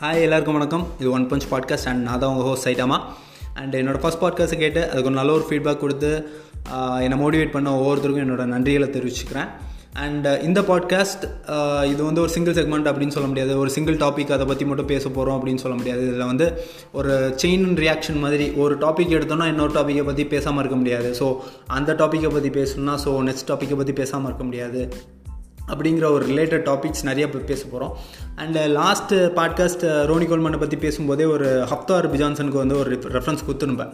Hi எல்லாருக்கும் வணக்கம். இது ஒன் பஞ்ச் பாட்காஸ்ட் அண்ட் நான் தான் உங்கள் ஹோஸ்ட் சைட்டாமா அண்ட் என்னோடய ஃபஸ்ட் பாட்காஸ்ட்டை கேட்டு அதுக்கு ஒரு நல்ல ஒரு ஃபீட்பேக் கொடுத்து என்னை மோட்டிவேட் பண்ண ஒவ்வொருத்தருக்கும் என்னோடய நன்றிகளை தெரிவிச்சுக்கிறேன். அண்ட் இந்த பாட்காஸ்ட் இது வந்து ஒரு சிங்கிள் செக்மெண்ட் அப்படின்னு சொல்ல முடியாது. ஒரு சிங்கிள் டாபிக் அதை பற்றி மட்டும் பேச போகிறோம் அப்படின்னு சொல்ல முடியாது. இதில் வந்து ஒரு செயின் ரியாக்ஷன் மாதிரி ஒரு டாபிக் எடுத்தோன்னா இன்னொரு டாப்பிக்கை பற்றி பேசாமல் இருக்க முடியாது. ஸோ அந்த டாப்பிக்கை பற்றி பேசணும்னா ஸோ நெக்ஸ்ட் டாப்பிக்கை பற்றி பேசாமல் இருக்க முடியாது. அப்படிங்கிற ஒரு ரிலேட்டட் டாபிக்ஸ் நிறைய பேச போகிறோம் அண்ட் லாஸ்ட்டு பாட்காஸ்ட் ரோனி கோல்மனை பற்றி பேசும்போதே ஒரு ஹப்தார் பிஜான்சனுக்கு வந்து ஒரு ரெஃபரன்ஸ் கொடுத்துருப்பேன்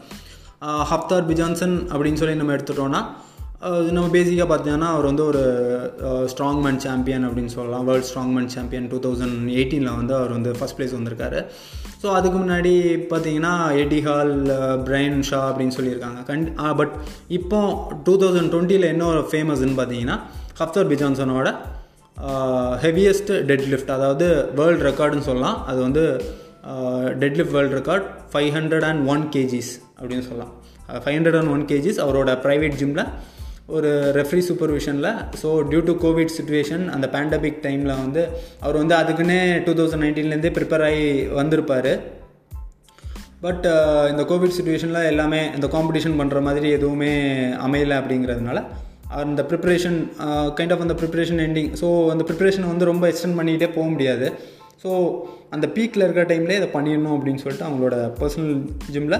ஹப்தார் பிஜான்சன் அப்படின்னு சொல்லி நம்ம எடுத்துட்டோம்னா நம்ம பேசிக்காக பார்த்தீங்கன்னா அவர் வந்து ஒரு ஸ்ட்ராங் மேன் சாம்பியன் அப்படின்னு சொல்லலாம். World strong man champion two thousand எயிட்டீனில் வந்து அவர் வந்து ஃபஸ்ட் ப்ளேஸ் வந்திருக்காரு. ஸோ அதுக்கு முன்னாடி பார்த்தீங்கன்னா எடி ஹால் பிரைன் ஷா அப்படின்னு சொல்லியிருக்காங்க. கண் பட் இப்போ டூ தௌசண்ட் டுவெண்ட்டியில் என்ன ஒரு ஃபேமஸ்ன்னு பார்த்தீங்கன்னா ஹப்தர் பிஜான்சனோட ஹெவியஸ்ட் டெட் லிஃப்ட் அதாவது வேர்ல்டு ரெக்கார்டுன்னு சொல்லலாம். அது வந்து dead lift world record five hundred and one kgs அப்படின்னு சொல்லலாம். Five hundred and one kgs அவரோட ப்ரைவேட் ஜிம்மில் ஒரு referee சூப்பர்விஷனில் so due to COVID situation அந்த பேண்டமிக் டைமில் வந்து அவர் வந்து அதுக்குன்னே டூ தௌசண்ட் நைன்டீன்லேருந்தே ப்ரிப்பேர் ஆகி வந்திருப்பார். பட் இந்த கோவிட் சுச்சுவேஷனில் எல்லாமே இந்த காம்படிஷன் பண்ணுற மாதிரி எதுவுமே அமையலை அப்படிங்கிறதுனால அந்த ப்ரிப்பரேஷன் கைண்ட் ஆஃப் அந்த ப்ரிப்பரேஷன் எண்டிங் ஸோ அந்த ப்ரிப்பரேஷன் வந்து ரொம்ப எக்ஸ்டெண்ட் பண்ணிக்கிட்டே போக முடியாது. ஸோ அந்த பீக்கில் இருக்கிற டைம்லேயே இதை பண்ணிடணும் அப்படின்னு சொல்லிட்டு அவங்களோட பர்சனல் ஜிம்மில்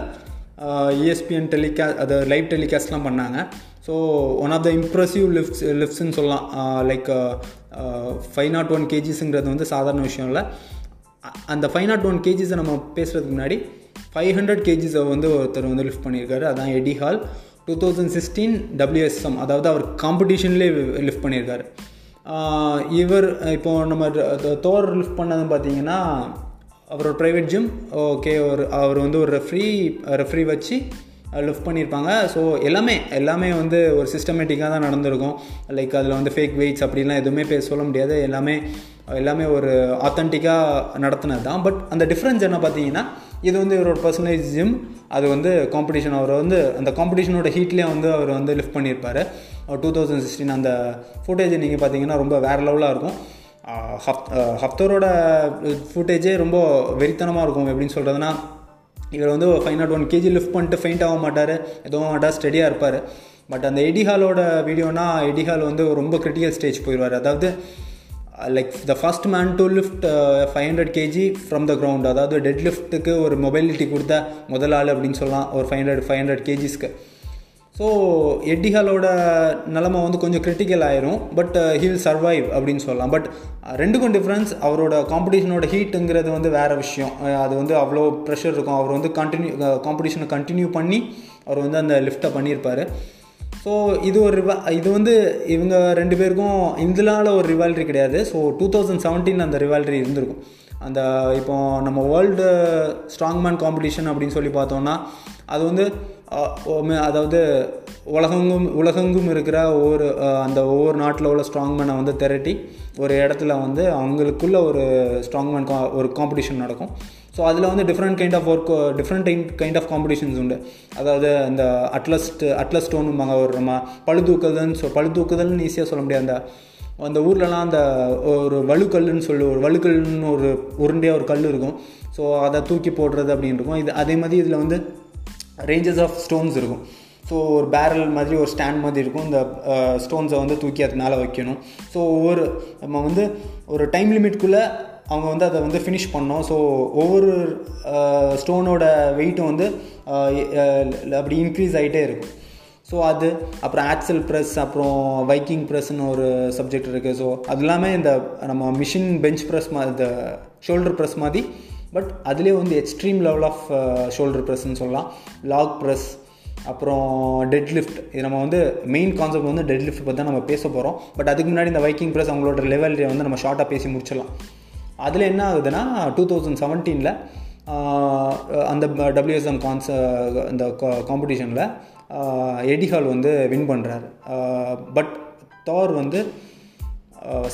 இஎஸ்பிஎன் டெலிகா அதை லைவ் டெலிகாஸ்ட்லாம் பண்ணாங்க. So one of the impressive lifts லிஃப்ட்ஸ்ன்னு சொல்லலாம். லைக் ஃபைவ் நாட் ஒன் கேஜிஸுங்கிறது வந்து சாதாரண விஷயம் இல்லை. அந்த ஃபைவ் நாட் ஒன் கேஜிஸை நம்ம பேசுகிறதுக்கு முன்னாடி ஃபைவ் ஹண்ட்ரட் கேஜிஸை வந்து ஒருத்தர் வந்து லிஃப்ட் பண்ணியிருக்காரு. அதான் Eddie Hall two thousand sixteen WSM அதாவது அவர் காம்படிஷன்லேயே லிஃப்ட் பண்ணியிருக்காரு. இவர் இப்போ நம்ம தோர் லிஃப்ட் பண்ணதுன்னு பார்த்தீங்கன்னா அவரோட ப்ரைவேட் ஜிம் ஓகே ஒரு அவர் வந்து ஒரு ரெஃப்ரி ரெஃப்ரி வச்சு லிஃப்ட் பண்ணியிருப்பாங்க. ஸோ எல்லாமே எல்லாமே வந்து ஒரு சிஸ்டமேட்டிக்காக தான் நடந்திருக்கும். லைக் அதில் வந்து ஃபேக் வெயிட்ஸ் அப்படிலாம் எதுவுமே பேச சொல்ல முடியாது. எல்லாமே எல்லாமே ஒரு ஆத்தென்டிக்காக நடத்தினது தான் பட் அந்த டிஃப்ரென்ஸ் என்ன பார்த்தீங்கன்னா இது வந்து இவரோட பர்சனேஜ் ஜிம் அது வந்து காம்படிஷன் அவரை வந்து அந்த காம்படிஷனோட ஹீட்லேயே வந்து அவர் வந்து லிஃப்ட் பண்ணியிருப்பார். டூ தௌசண்ட் சிக்ஸ்டீன் அந்த ஃபுட்டேஜ் நீங்கள் பார்த்தீங்கன்னா ரொம்ப வேறு லெவலாக இருக்கும். ஹப் ஹப்தரோட ஃபுட்டேஜே ரொம்ப வெறித்தனமாக இருக்கும். எப்படின்னு சொல்கிறதுனா இவர் வந்து five nought one kg lift பண்ணிட்டு ஃபெயிண்ட் ஆக மாட்டார். எதுவும் மாட்டார் ஸ்டெடியாக இருப்பார். பட் அந்த எடிஹாலோட வீடியோனா எடிஹால் வந்து ரொம்ப கிரிட்டிக்கல் ஸ்டேஜ் போயிடுவார் அதாவது like the first man to lift five hundred kg from the ground அதாவது டெட் லிஃப்ட்டுக்கு ஒரு மொபைலிட்டி கொடுத்த முதல் ஆள் அப்படின்னு சொல்லலாம். ஒரு ஃபைவ் ஹண்ட்ரட் ஃபைவ் ஹண்ட்ரட் கேஜிஸ்க்கு ஸோ எட்டிஹாலோட நிலமை வந்து கொஞ்சம் கிரிட்டிக்கல் ஆயிரும். பட் ஹில் சர்வைவ் அப்படின்னு சொல்லலாம். பட் uh, ரெண்டுக்கும் டிஃப்ரென்ஸ் அவரோட காம்படிஷனோட ஹீட்டுங்கிறது வந்து வேறு விஷயம். Uh, அது வந்து அவ்வளோ ப்ரெஷர் இருக்கும். அவர் வந்து கண்டினியூ காம்படிஷனை கண்டினியூ பண்ணி அவர் வந்து அந்த லிஃப்ட்டை பண்ணியிருப்பார். ஸோ இது ஒரு ரிவா இது வந்து இவங்க ரெண்டு பேருக்கும் இதனால ஒரு ரிவால்ட்ரி கிடையாது. ஸோ டூ தௌசண்ட் செவன்டீன் அந்த ரிவால்ட்ரி இருந்திருக்கும். அந்த இப்போ நம்ம வேர்ல்டு ஸ்ட்ராங்மேன் காம்படிஷன் அப்படின்னு சொல்லி பார்த்தோம்னா அது வந்து அதாவது உலகெங்கும் உலகெங்கும் இருக்கிற ஒவ்வொரு அந்த ஒவ்வொரு நாட்டில் உள்ள ஸ்ட்ராங்மேனை வந்து திரட்டி ஒரு இடத்துல வந்து அவங்களுக்குள்ள ஒரு ஸ்ட்ராங்மேன் கா ஒரு காம்படிஷன் நடக்கும். ஸோ அதில் வந்து different kind of work different kind of competitions உண்டு. அதாவது அந்த அட்லஸ்ட் அட்லஸ் ஸ்டோனும்பாங்க ஒரு நம்ம பழுதூக்குதல்னு சொல் பழுதூக்குதல்னு ஈஸியாக சொல்ல முடியாது. அந்த அந்த ஊர்லலாம் அந்த ஒரு வலுக்கல்லுன்னு சொல்லி ஒரு வலுக்கல்னு ஒரு உருண்டையாக ஒரு கல் இருக்கும். ஸோ அதை தூக்கி போடுறது அப்படின்னு இருக்கும். இது அதே மாதிரி இதில் வந்து ரேஞ்சஸ் ஆஃப் ஸ்டோன்ஸ் இருக்கும். ஸோ ஒரு பேரல் மாதிரி ஒரு ஸ்டாண்ட் மாதிரி இருக்கும். இந்த ஸ்டோன்ஸை வந்து தூக்கி அது மேலே வைக்கணும். ஸோ ஒவ்வொரு நம்ம வந்து ஒரு டைம் லிமிட்குள்ளே அவங்க வந்து அதை வந்து ஃபினிஷ் பண்ணோம். ஸோ ஒவ்வொரு ஸ்டோனோட வெயிட்டும் வந்து அப்படி இன்க்ரீஸ் ஆகிட்டே இருக்கும். ஸோ அது அப்புறம் ஆக்சல் ப்ரெஸ் அப்புறம் வைக்கிங் ப்ரெஸ்ன்னு ஒரு சப்ஜெக்ட் இருக்குது ஸோ அது எல்லாமே இந்த நம்ம மிஷின் பெஞ்ச் ப்ரெஸ் மா இந்த ஷோல்டர் ப்ரெஸ் மாதிரி பட் அதுலேயே வந்து எக்ஸ்ட்ரீம் லெவல் ஆஃப் ஷோல்டர் ப்ரெஸ்ன்னு சொல்லலாம். லாக் ப்ரெஸ் அப்புறம் டெட் லிஃப்ட் இது நம்ம வந்து மெயின் கான்செப்ட் வந்து டெட் லிஃப்ட் பற்றி தான் நம்ம பேச போகிறோம் பட் அதுக்கு முன்னாடி இந்த வைக்கிங் ப்ரெஸ் அவங்களோட லெவல் வந்து நம்ம ஷார்ட்டாக பேசி முடிச்சிடலாம். அதில் என்ன ஆகுதுன்னா டூ தௌசண்ட் செவன்டீனில் அந்த டபிள்யூஎஸ்எம் கான்ச இந்த காம்படிஷனில் எடிஹால் வந்து வின் பண்ணுறாரு பட் தார் வந்து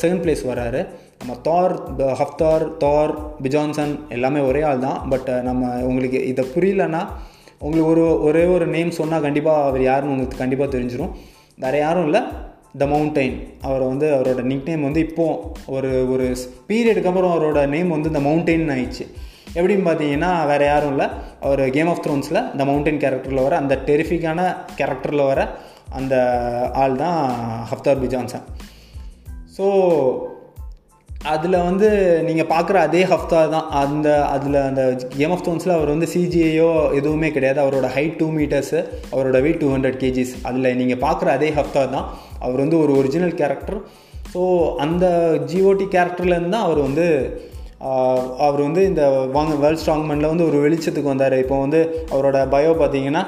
செகண்ட் பிளேஸ் வராரு. நம்ம தார் ஹஃப்தார் தார் பிஜான்சன் எல்லாமே ஒரே ஆள் தான். பட் நம்ம உங்களுக்கு இதை புரியலன்னா உங்களுக்கு ஒரு ஒரே ஒரு நேம் சொன்னால் கண்டிப்பாக அவர் யாருன்னு உங்களுக்கு கண்டிப்பாக தெரிஞ்சிடும் வேறு யாரும் இல்லை. த மவுண்டைன் அவரை வந்து அவரோட நிக் நேம் வந்து இப்போது ஒரு ஒரு பீரியடுக்கு அப்புறம் அவரோட நேம் வந்து இந்த மவுண்டைன் ஆயிடுச்சு. எப்படின்னு பார்த்தீங்கன்னா வேறு யாரும் இல்லை. அவர் கேம் ஆஃப் த்ரோன்ஸில் இந்த மவுண்டைன் கேரக்டரில் வர அந்த டெரிஃபிக்கான கேரக்டரில் வர அந்த ஆள் தான் ஹப்தார் பி ஜான்சன் ஸோ அதில் வந்து நீங்கள் பார்க்குற அதே ஹஃப்தா தான். அந்த அதில் அந்த கேம் ஆஃப் தோன்ஸில் அவர் வந்து சிஜிஐயோ எதுவுமே கிடையாது. அவரோட ஹைட் டூ மீட்டர்ஸு அவரோட வெயிட் டூ ஹண்ட்ரட் கேஜிஸ் அதில் நீங்கள் பார்க்குற அதே ஹஃப்தா தான். அவர் வந்து ஒரு ஒரிஜினல் கேரக்டர் ஸோ அந்த ஜிஓடி கேரக்டர்லேருந்து தான் அவர் வந்து அவர் வந்து இந்த வாங்க வேர்ல்ட் ஸ்ட்ராங்மேனில் வந்து ஒரு வெளிச்சத்துக்கு வந்தார். இப்போ வந்து அவரோட பயோ பார்த்தீங்கன்னா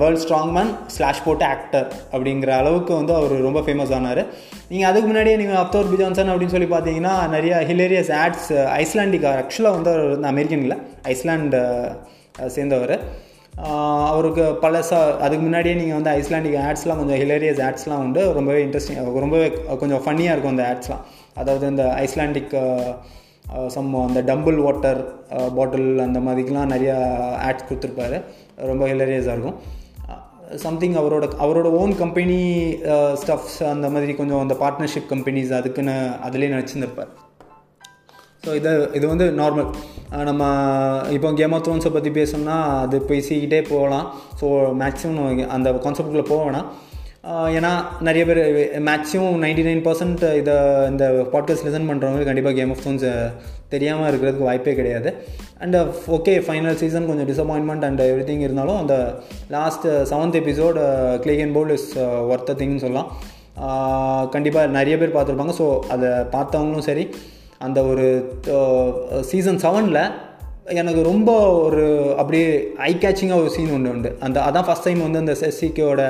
வேர்ல்ட் ஸ்ட்ராங்மேன் ஸ்லாஷ் போட்டு ஆக்டர் அப்படிங்கிற அளவுக்கு வந்து அவர் ரொம்ப ஃபேமஸ் ஆனார். நீங்கள் அதுக்கு முன்னாடியே நீங்கள் அப்தோர் பிஜான்சன் அப்படின்னு சொல்லி பார்த்தீங்கன்னா நிறைய ஹிலேரியஸ் ஆட்ஸ் ஐஸ்லாண்டிக் ஆக்சுவலாக வந்து அவர் வந்து அமெரிக்கனில் ஐஸ்லாண்டு சேர்ந்தவர். அவருக்கு பழசாக அதுக்கு முன்னாடியே நீங்கள் வந்து ஐஸ்லாண்டிக் ஆட்ஸ்லாம் கொஞ்சம் ஹிலேரியஸ் ஆட்ஸ்லாம் உண்டு. ரொம்பவே இன்ட்ரெஸ்டிங் ரொம்பவே கொஞ்சம் ஃபன்னியாக இருக்கும் அந்த ஆட்ஸ்லாம். அதாவது இந்த ஐஸ்லாண்டிக் சம் அந்த டம்பிள் வாட்டர் பாட்டில் அந்த மாதிரிக்கெலாம் நிறையா ஆட்ஸ் கொடுத்துருப்பாரு. ரொம்ப ஹிலரியஸாக இருக்கும். சம்திங் அவரோட அவரோட ஓன் கம்பெனி ஸ்டஃப்ஸ் அந்த மாதிரி கொஞ்சம் அந்த பார்ட்னர்ஷிப் கம்பெனிஸ் அதுக்குன்னு அதிலே நினச்சிருந்துருப்பார் ஸோ இதை இது வந்து நார்மல் நம்ம இப்போ கேம் ஆஃப் த்ரோன்ஸை பற்றி பேசணும்னா அது பேசிக்கிட்டே போகலாம். ஸோ மேக்ஸிமம் அந்த கான்செப்டுக்குள்ளே போக வேணாம். ஏன்னா நிறைய பேர் மேக்ஸிமம் நைன்டி நைன் பர்சன்ட் இதை இந்த பாட்காஸ்ட் லிசன் பண்ணுறவங்க கண்டிப்பாக கேம் ஆஃப் தோன்ஸ் தெரியாமல் இருக்கிறதுக்கு வாய்ப்பே கிடையாது. அண்ட் ஓகே ஃபைனல் சீசன் கொஞ்சம் டிசப்பாயின்மெண்ட் அண்ட் எவ்ரி திங் இருந்தாலும் அந்த last seventh episode click and pole is ஒர்த்த திங்னு சொல்லலாம். கண்டிப்பாக நிறைய பேர் பார்த்துருப்பாங்க. ஸோ அதை பார்த்தவங்களும் சரி அந்த ஒரு சீசன் செவனில் எனக்கு ரொம்ப ஒரு அப்படியே ஐ கேச்சிங்காக ஒரு சீன் ஒன்று உண்டு. அந்த அதான் ஃபஸ்ட் டைம் வந்து அந்த செசிக்கோட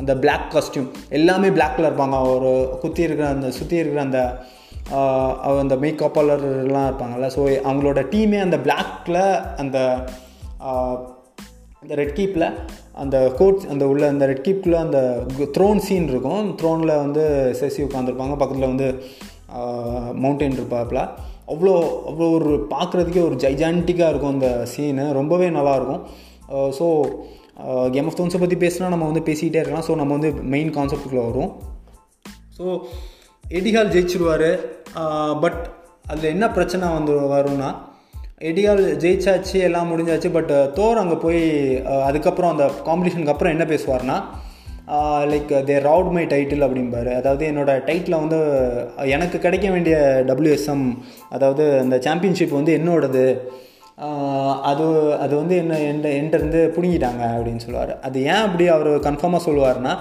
அந்த பிளாக் காஸ்டியூம் எல்லாமே பிளாக்கில் இருப்பாங்க. ஒரு குத்தி இருக்கிற அந்த சுற்றி இருக்கிற அந்த அந்த மேக்கப்பாளர்லாம் இருப்பாங்கல்ல. ஸோ அவங்களோட டீமே அந்த பிளாக்கில் அந்த அந்த ரெட் கீப்பில் அந்த கோட் அந்த உள்ள அந்த ரெட் கீப்பில் அந்த த்ரோன் சீன் இருக்கும். த்ரோனில் வந்து செசி உட்காந்துருப்பாங்க பக்கத்தில் வந்து மவுண்டெயின் இருப்பாப்புல அவ்வளோ அவ்வளோ ஒரு பார்க்குறதுக்கே ஒரு ஜைஜான்டிக்காக இருக்கும் அந்த சீனு ரொம்பவே நல்லாயிருக்கும். ஸோ கேம் ஆஃப் தோன்ஸை பற்றி பேசினா நம்ம வந்து பேசிக்கிட்டே இருக்கலாம். ஸோ நம்ம வந்து மெயின் கான்செப்டுக்குள்ளே வரும் ஸோ எடிகால் ஜெயிச்சிருவார். பட் அதில் என்ன பிரச்சனை வந்து வரும்னா எடிகால் ஜெயிச்சாச்சு எல்லாம் முடிஞ்சாச்சு பட் தோர் அங்கே போய் அதுக்கப்புறம் அந்த காம்படிஷனுக்கு அப்புறம் என்ன பேசுவார்னா like they robbed my title அப்படிம்பாரு. அதாவது என்னோடய டைட்டில் வந்து எனக்கு கிடைக்க வேண்டிய டபிள்யூஎஸ்எம் அதாவது அந்த சாம்பியன்ஷிப் வந்து என்னோடது. அது அது வந்து என்ன என்ட என்கிட்டருந்து பிடுங்கிட்டாங்க அப்படின்னு சொல்லுவார். அது ஏன் அப்படி அவர் கன்ஃபார்மாக சொல்லுவார்னா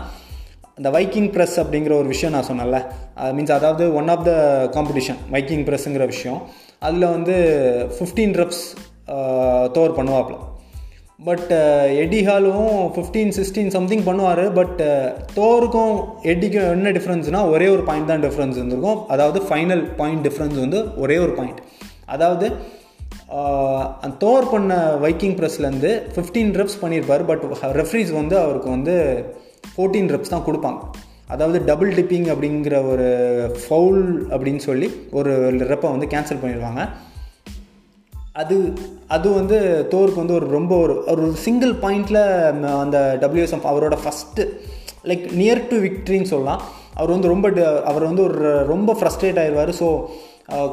இந்த வைக்கிங் ப்ரெஸ் அப்படிங்கிற ஒரு விஷயம் நான் சொன்னேன்ல. மீன்ஸ் அதாவது one of the competition viking ப்ரெஸ்ஸுங்கிற விஷயம். அதில் வந்து ஃபிஃப்டீன் ரெப்ஸ் தோர் பண்ணுவாப்பில் பட் எடிஹாலும் ஃபிஃப்டீன் சிக்ஸ்டீன் சம்திங் பண்ணுவார். பட் தோருக்கும் எடிக்கும் என்ன டிஃப்ரென்ஸ்னால் ஒரே ஒரு பாயிண்ட் தான் டிஃப்ரென்ஸ் இருந்திருக்கும். அதாவது ஃபைனல் பாயிண்ட் டிஃப்ரென்ஸ் வந்து ஒரே ஒரு பாயிண்ட் அதாவது uh, தோர் பண்ண வைக்கிங் ப்ரெஸ்லேருந்து ஃபிஃப்டீன் ரெப்ஸ் பண்ணியிருப்பார் பட் ரெஃப்ரீஸ் வந்து அவருக்கு வந்து ஃபோர்டீன் ரெப்ஸ் தான் கொடுப்பாங்க. அதாவது டபுள் டிப்பிங் அப்படிங்கிற ஒரு ஃபவுல் அப்படின்னு சொல்லி ஒரு ரெப்பை வந்து கேன்சல் பண்ணிடுவாங்க அது அது வந்து தோருக்கு வந்து ஒரு ரொம்ப ஒரு ஒரு சிங்கிள் பாயிண்டில் அந்த டபிள்யூஎஸ்எம் அவரோட ஃபஸ்ட்டு லைக் நியர் டு விக்ட்ரின்னு சொல்லலாம். அவர் வந்து ரொம்ப அவர் வந்து ஒரு ரொம்ப ஃப்ரஸ்ட்ரேட் ஆயிடுவார் ஸோ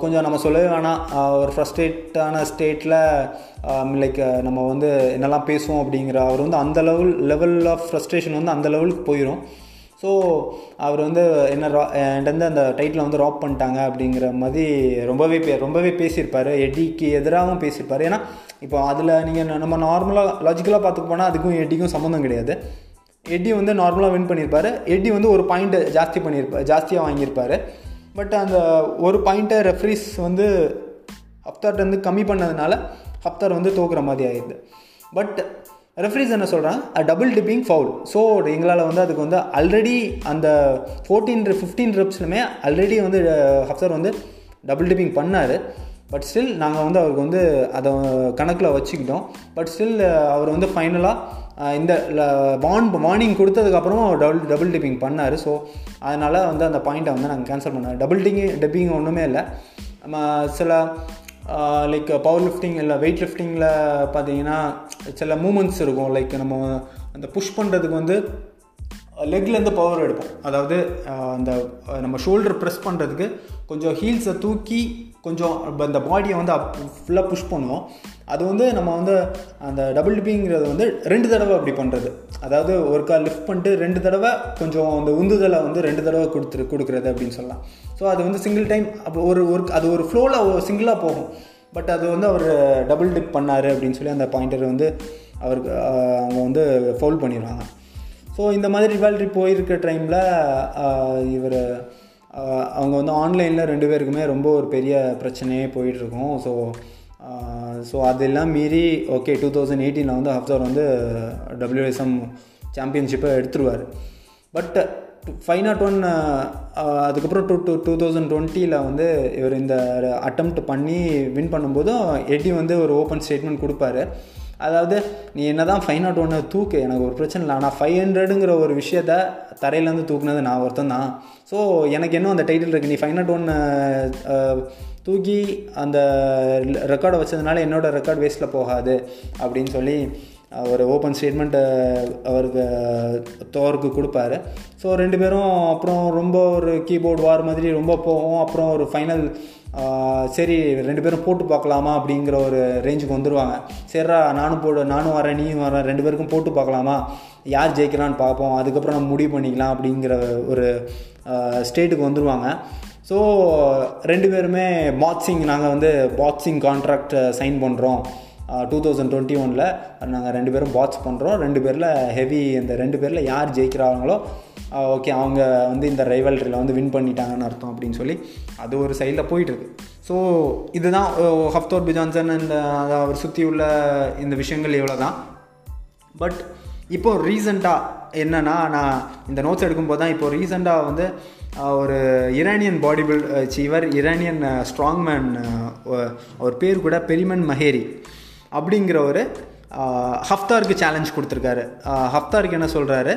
கொஞ்சம் நம்ம சொல்லவே வேணாம். ஒரு ஃப்ரஸ்ட்ரேட்டான ஸ்டேட்டில் லைக் நம்ம வந்து என்னெல்லாம் பேசுவோம் அப்படிங்கிற அவர் வந்து அந்த லெவல் லெவல் ஆஃப் ஃப்ரஸ்ட்ரேஷன் வந்து அந்த லெவலுக்கு போயிடும் ஸோ அவர் வந்து என்ன ரா என்கிட்ட அந்த டைட்டில் வந்து ராப் பண்ணிட்டாங்க அப்படிங்கிற மாதிரி ரொம்பவே பே ரொம்பவே பேசியிருப்பார். எடிக்கு எதிராகவும் பேசியிருப்பார். ஏன்னா இப்போ அதில் நீங்கள் நம்ம நார்மலாக லாஜிக்கலாக பார்த்துக்க போனால் அதுக்கும் எடிக்கும் சம்மந்தம் கிடையாது. எட்டி வந்து நார்மலாக வின் பண்ணியிருப்பார். எட்டி வந்து ஒரு பாயிண்ட்டு ஜாஸ்தி பண்ணியிருப்பார் ஜாஸ்தியாக வாங்கியிருப்பார். பட் அந்த ஒரு பாயிண்ட்டை ரெஃப்ரீஸ் வந்து ஹப்தார்ட் வந்து கம்மி பண்ணதுனால ஹப்தார் வந்து தோக்குற மாதிரி ஆயிடுது. பட் ரெஃப்ரீஸ் என்ன சொல்கிறாங்க டபுள் டிப்பிங் ஃபவுல் ஸோ எங்களால் வந்து அதுக்கு வந்து ஆல்ரெடி அந்த ஃபோர்டீன் ஃபிஃப்டீன் ரிப்ஸ்லுமே ஆல்ரெடி வந்து ஹப்சர் வந்து டபுள் டிப்பிங் பண்ணார். பட் ஸ்டில் நாங்கள் வந்து அவருக்கு வந்து அதை கணக்கில் வச்சுக்கிட்டோம். பட் ஸ்டில் அவர் வந்து ஃபைனலாக இந்த வான் வார்னிங் கொடுத்ததுக்கப்புறமா அவர் டபுள் டபுள் டிப்பிங் பண்ணார். ஸோ அதனால் வந்து அந்த பாயிண்ட்டை வந்து நாங்கள் கேன்சல் பண்ணார் டபுள் டிங்கி டிப்பிங் ஒன்றுமே இல்லை. நம்ம சில லைக் பவர் லிஃப்டிங் இல்லை வெயிட் லிஃப்டிங்கில் பார்த்தீங்கன்னா சில மூமெண்ட்ஸ் இருக்கும். லைக் நம்ம அந்த புஷ் பண்ணுறதுக்கு வந்து லெக்லேருந்து பவர் எடுப்போம். அதாவது அந்த நம்ம ஷோல்டர் ப்ரெஸ் பண்ணுறதுக்கு கொஞ்சம் ஹீல்ஸை தூக்கி கொஞ்சம் அந்த பாடியை வந்து அப் ஃபுல்லாக புஷ் பண்ணுவோம். அது வந்து நம்ம வந்து அந்த டபுள் டிப்பிங்கிறது வந்து ரெண்டு தடவை அப்படி பண்ணுறது அதாவது ஒரு கால் லிஃப்ட் பண்ணிட்டு ரெண்டு தடவை கொஞ்சம் அந்த உந்துதலை வந்து ரெண்டு தடவை கொடுத்துரு கொடுக்குறது அப்படின்னு சொல்லலாம். ஸோ அது வந்து சிங்கிள் டைம் அப்போ ஒரு ஒரு அது ஒரு ஃப்ளோவில் சிங்கிளாக போகும். பட் அது வந்து அவர் டபுள் டிப் பண்ணார் அப்படின்னு சொல்லி அந்த பாயிண்டர் வந்து அவருக்கு அவங்க வந்து ஃபவுல் பண்ணிடுவாங்க. ஸோ இந்த மாதிரி ரிவால்ட்ரி போயிருக்க டைமில் இவர் அவங்க வந்து ஆன்லைனில் ரெண்டு பேருக்குமே ரொம்ப ஒரு பெரிய பிரச்சனையே போயிட்டுருக்கும் ஸோ ஸோ அதெல்லாம் மீறி ஓகே டூ தௌசண்ட் எயிட்டீனில் வந்து ஹப்சர் வந்து டபிள்யூஎஸ்எம் சாம்பியன்ஷிப்பை எடுத்துருவார். பட் ஃபைவ் நாட் ஒன் அதுக்கப்புறம் டூ டூ டூ தௌசண்ட் டுவெண்ட்டியில் வந்து இவர் இந்த அட்டம்ப்ட் பண்ணி வின் பண்ணும்போதும் எட்டி வந்து ஒரு ஓப்பன் ஸ்டேட்மெண்ட் கொடுப்பாரு. அதாவது நீ என்ன தான் ஃபைவ் நாட் ஒன்று தூக்கு எனக்கு ஒரு பிரச்சனை இல்லை. ஆனால் ஃபைவ் ஹண்ட்ரடுங்கிற ஒரு விஷயத்த தரையிலேருந்து தூக்குனது நான் ஒருத்தன் தான். ஸோ எனக்கு இன்னும் அந்த டைட்டில் இருக்குது நீ ஃபைவ் நாட் ஒன்று தூக்கி அந்த ரெக்கார்டை வச்சதுனால என்னோட ரெக்கார்ட் வேஸ்ட்டில் போகாது அப்படின்னு சொல்லி ஒரு ஓப்பன் ஸ்டேட்மெண்ட்டை அவருக்கு தோருக்கு கொடுப்பாரு. ஸோ ரெண்டு பேரும் அப்புறம் ரொம்ப ஒரு கீபோர்டு வார் மாதிரி ரொம்ப போகும். அப்புறம் ஒரு ஃபைனல் சரி ரெண்டு பேரும் போட்டு பார்க்கலாமா அப்படிங்கிற ஒரு ரேஞ்சுக்கு வந்துடுவாங்க சரிடா நானும் போடு நானும் வரேன் நீயும் வரேன் ரெண்டு பேருக்கும் போட்டு பார்க்கலாமா? யார் ஜெயிக்கிறான்னு பார்ப்போம். அதுக்கப்புறம் நம்ம முடிவு பண்ணிக்கலாம் அப்படிங்கிற ஒரு ஸ்டேட்டுக்கு வந்துடுவாங்க ஸோ ரெண்டு பேருமே பாக்ஸிங் நாங்கள் வந்து பாக்ஸிங் கான்ட்ராக்ட் சைன் பண்ணுறோம் டூ தௌசண்ட் டுவெண்ட்டி ஒனில் நாங்கள் ரெண்டு பேரும் பாக்ஸ் பண்ணுறோம் ரெண்டு பேரில் ஹெவி இந்த ரெண்டு பேரில் யார் ஜெயிக்கிறாங்களோ ஓகே அவங்க வந்து இந்த ரைவல்ரியில் வந்து வின் பண்ணிட்டாங்கன்னு அர்த்தம் அப்படின்னு சொல்லி அது ஒரு சைடில் போயிட்டுருக்கு. ஸோ இதுதான் ஹப்தோர் பிஜான்சன் அண்ட் அவர் சுற்றி உள்ள இந்த விஷயங்கள் இவ்வளோ தான் பட் இப்போ ரீசெண்டாக என்னன்னா நான் இந்த நோட்ஸ் எடுக்கும்போது தான் இப்போ ரீசெண்டாக வந்து ஒரு இரானியன் பாடி பில்ட் இவர் இரானியன் ஸ்ட்ராங்மேன் அவர் பேர் கூட பெரிமன் மஹேரி அப்படிங்கிற ஒரு ஹஃப்தாருக்கு சேலஞ்ச் கொடுத்துருக்காரு. ஹஃப்தாருக்கு என்ன சொல்கிறாரு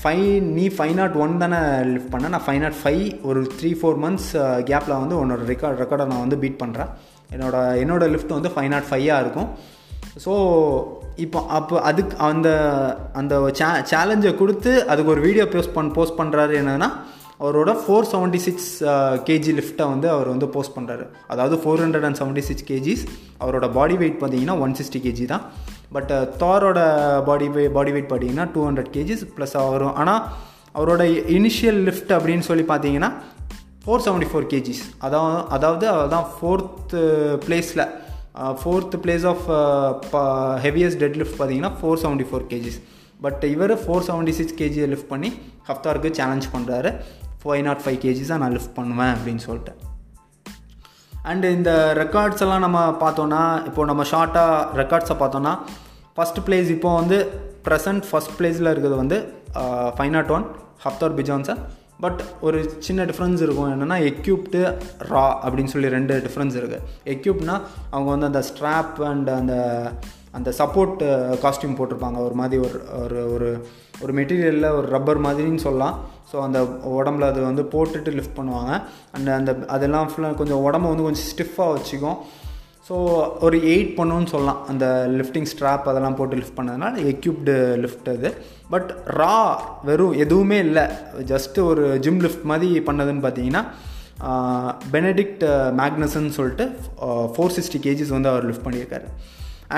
ஃபைவ் நீ ஃபைவ் நாட் ஒன் தானே லிஃப்ட் பண்ண நான் ஃபைவ் நாட் ஃபைவ் ஒரு த்ரீ ஃபோர் மந்த்ஸ் கேப்பில் வந்து உன்னோட ரெக்கார்ட் ரெக்கார்டை நான் வந்து பீட் பண்ணுறேன் என்னோட என்னோடய லிஃப்ட் வந்து ஃபைவ் நாட் ஃபைவாக இருக்கும். ஸோ இப்போ அப்போ அதுக்கு அந்த அந்த சே சேலஞ்சை கொடுத்து அதுக்கு ஒரு வீடியோ போஸ்ட் பண் போஸ்ட் பண்ணுறாரு என்னன்னா அவரோட ஃபோர் செவன்ட்டி சிக்ஸ் கேஜி லிஃப்ட்டை வந்து அவர் வந்து போஸ்ட் பண்ணுறாரு அதாவது four hundred and seventy six kgs அவரோட பாடி வெயிட் பார்த்தீங்கன்னா ஒன் சிக்ஸ்டி கேஜி தான். பட் தாரோட பாடி வெய் பாடி வெயிட் பார்த்தீங்கன்னா டூ ஹண்ட்ரட் கேஜிஸ் ப்ளஸ் அவரும் ஆனால் அவரோட இனிஷியல் லிஃப்ட் அப்படின்னு சொல்லி பார்த்தீங்கன்னா ஃபோர் செவன்ட்டி ஃபோர் கேஜிஸ் அதாவது அதாவது அதுதான் ஃபோர்த்து பிளேஸில் fourth place of heaviest dead lift பார்த்தீங்கன்னா four seventy four kgs but இவர் ஃபோர் செவன்ட்டி சிக்ஸ் கேஜியை லிஃப்ட் பண்ணி ஹஃப்தாருக்கு சேலஞ்ச் பண்ணுறாரு ஃபைவ் நாட் ஃபைவ் கேஜிஸாக நான் லிஃப்ட் பண்ணுவேன் அப்படின்னு சொல்லிட்டு. அண்டு இந்த ரெக்கார்ட்ஸ் எல்லாம் நம்ம பார்த்தோன்னா இப்போ நம்ம ஷார்ட்டாக ரெக்கார்ட்ஸை பார்த்தோன்னா ஃபஸ்ட் பிளேஸ் இப்போது வந்து ப்ரெசன்ட் ஃபஸ்ட் பிளேஸில் இருக்கிறது வந்து five nought one Hafthor Bjornsson but ஒரு சின்ன டிஃப்ரென்ஸ் இருக்கும். என்னென்னா எக்யூப்டு ரா அப்படின்னு சொல்லி ரெண்டு டிஃப்ரென்ஸ் இருக்குது எக்யூப்னா அவங்க வந்து அந்த ஸ்ட்ராப் அண்ட் அந்த அந்த சப்போர்ட் காஸ்டியூம் போட்டிருப்பாங்க. ஒரு மாதிரி ஒரு ஒரு ஒரு ஒரு மெட்டீரியலில் ஒரு ரப்பர் மாதிரின்னு சொல்லலாம். ஸோ அந்த உடம்புல அது வந்து போட்டுட்டு லிஃப்ட் பண்ணுவாங்க. அண்ட் அந்த அதெல்லாம் ஃபுல்லாக கொஞ்சம் உடம்ப வந்து கொஞ்சம் ஸ்டிஃபாக வச்சுக்கும். ஸோ ஒரு எயிட் பண்ணுன்னு சொல்லலாம். அந்த லிஃப்டிங் ஸ்ட்ராப் அதெல்லாம் போட்டு லிஃப்ட் பண்ணதுனால எக்யூப்டு லிஃப்ட் அது. பட் ரா வெறும் எதுவுமே இல்லை. ஜஸ்ட்டு ஒரு ஜிம் லிஃப்ட் மாதிரி பண்ணதுன்னு பார்த்தீங்கன்னா பெனடிக்ட் மேக்னஸ்ன்னு சொல்லிட்டு ஃபோர் சிக்ஸ்டி கேஜிஸ் வந்து அவர் லிஃப்ட் பண்ணியிருக்காரு.